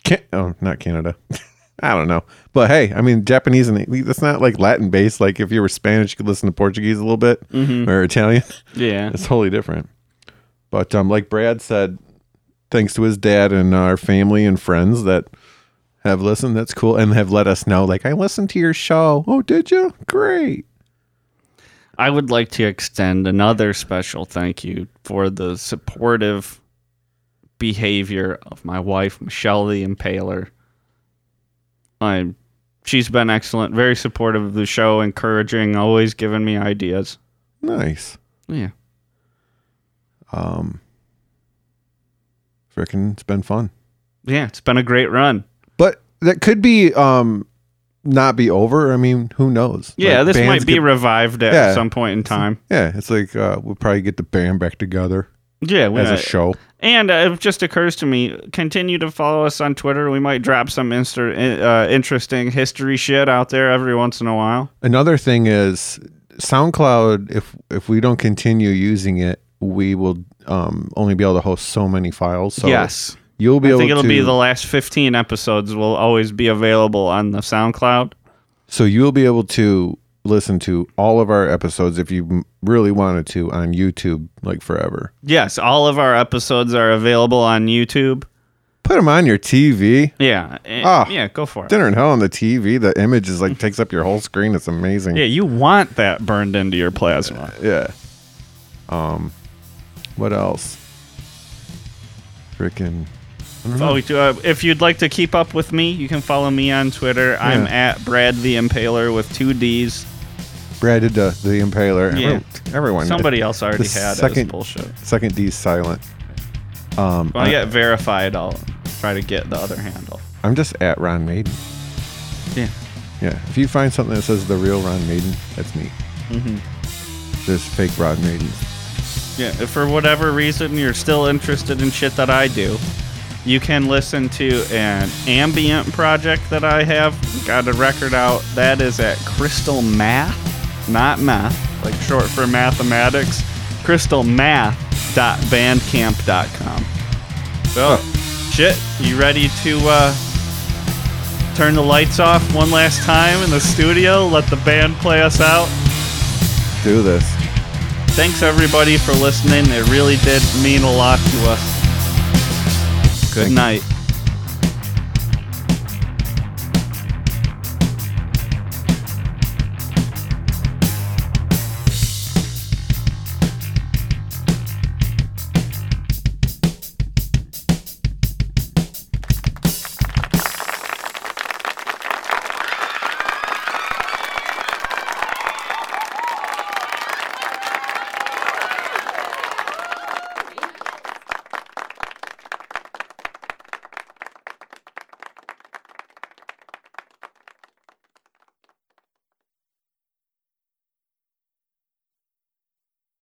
Speaker 3: can- oh, not Canada. (laughs) I don't know. But hey, I mean, Japanese and that's not like Latin based. Like if you were Spanish, you could listen to Portuguese a little bit or Italian. (laughs)
Speaker 2: Yeah.
Speaker 3: It's totally different. But um, like Brad said, thanks to his dad and our family and friends that have listened, that's cool, and have let us know. Like, I listened to your show. Oh, did you? Great.
Speaker 2: I would like to extend another special thank you for the supportive behavior of my wife, Michelle the Impaler. I, she's been excellent, very supportive of the show, encouraging, always giving me ideas.
Speaker 3: Nice.
Speaker 2: Yeah.
Speaker 3: Um, freaking, it's been fun.
Speaker 2: Yeah, it's been a great run.
Speaker 3: But that could be um not be over. I mean, who knows?
Speaker 2: Yeah,
Speaker 3: Like,
Speaker 2: this might be
Speaker 3: could-
Speaker 2: revived at
Speaker 3: Yeah.
Speaker 2: some point in time.
Speaker 3: yeah, it's like uh, we'll probably get the band back together
Speaker 2: Yeah,
Speaker 3: as a show.
Speaker 2: And uh, it just occurs to me, continue to follow us on Twitter. We might drop some insta- uh, interesting history shit out there every once in a while.
Speaker 3: Another thing is SoundCloud. If if we don't continue using it, we will um, only be able to host so many files. So
Speaker 2: yes.
Speaker 3: You'll be
Speaker 2: I
Speaker 3: able
Speaker 2: think it'll
Speaker 3: to.
Speaker 2: be the last 15 episodes will always be available on the SoundCloud.
Speaker 3: so you'll be able to listen to all of our episodes if you really wanted to on YouTube, like forever.
Speaker 2: Yes, all of our episodes are available on YouTube.
Speaker 3: Put them on your TV.
Speaker 2: Yeah. eh,
Speaker 3: Ah.
Speaker 2: yeah, go for it.
Speaker 3: Dinner and Hell on the TV. The image is like takes up your whole screen. It's amazing.
Speaker 2: Yeah, you want that burned into your plasma.
Speaker 3: Yeah. Um, what else? Freaking.
Speaker 2: Oh, uh, if you'd like to keep up with me, you can follow me on Twitter. I'm at Brad the Impaler with two D's.
Speaker 3: Brad did the, the Impaler.
Speaker 2: Yeah.
Speaker 3: Every- Everyone.
Speaker 2: Somebody else already
Speaker 3: The
Speaker 2: had
Speaker 3: second-
Speaker 2: bullshit.
Speaker 3: Second D silent. Um,
Speaker 2: When I
Speaker 3: I,
Speaker 2: get verified, I'll try to get the other handle.
Speaker 3: I'm just at Ron Maiden.
Speaker 2: Yeah.
Speaker 3: Yeah. If you find something that says the real Ron Maiden, that's me.
Speaker 2: Mm-hmm.
Speaker 3: There's fake Ron Maidens.
Speaker 2: Yeah, if for whatever reason you're still interested in shit that I do, you can listen to an ambient project that I have. Got a record out. That is at Crystal Math, not math, like short for mathematics. Crystalmath.bandcamp.com. So, shit, you ready to uh, turn the lights off one last time in the studio? Let the band play us out?
Speaker 3: Do this.
Speaker 2: Thanks everybody for listening. It really did mean a lot to us. Good night.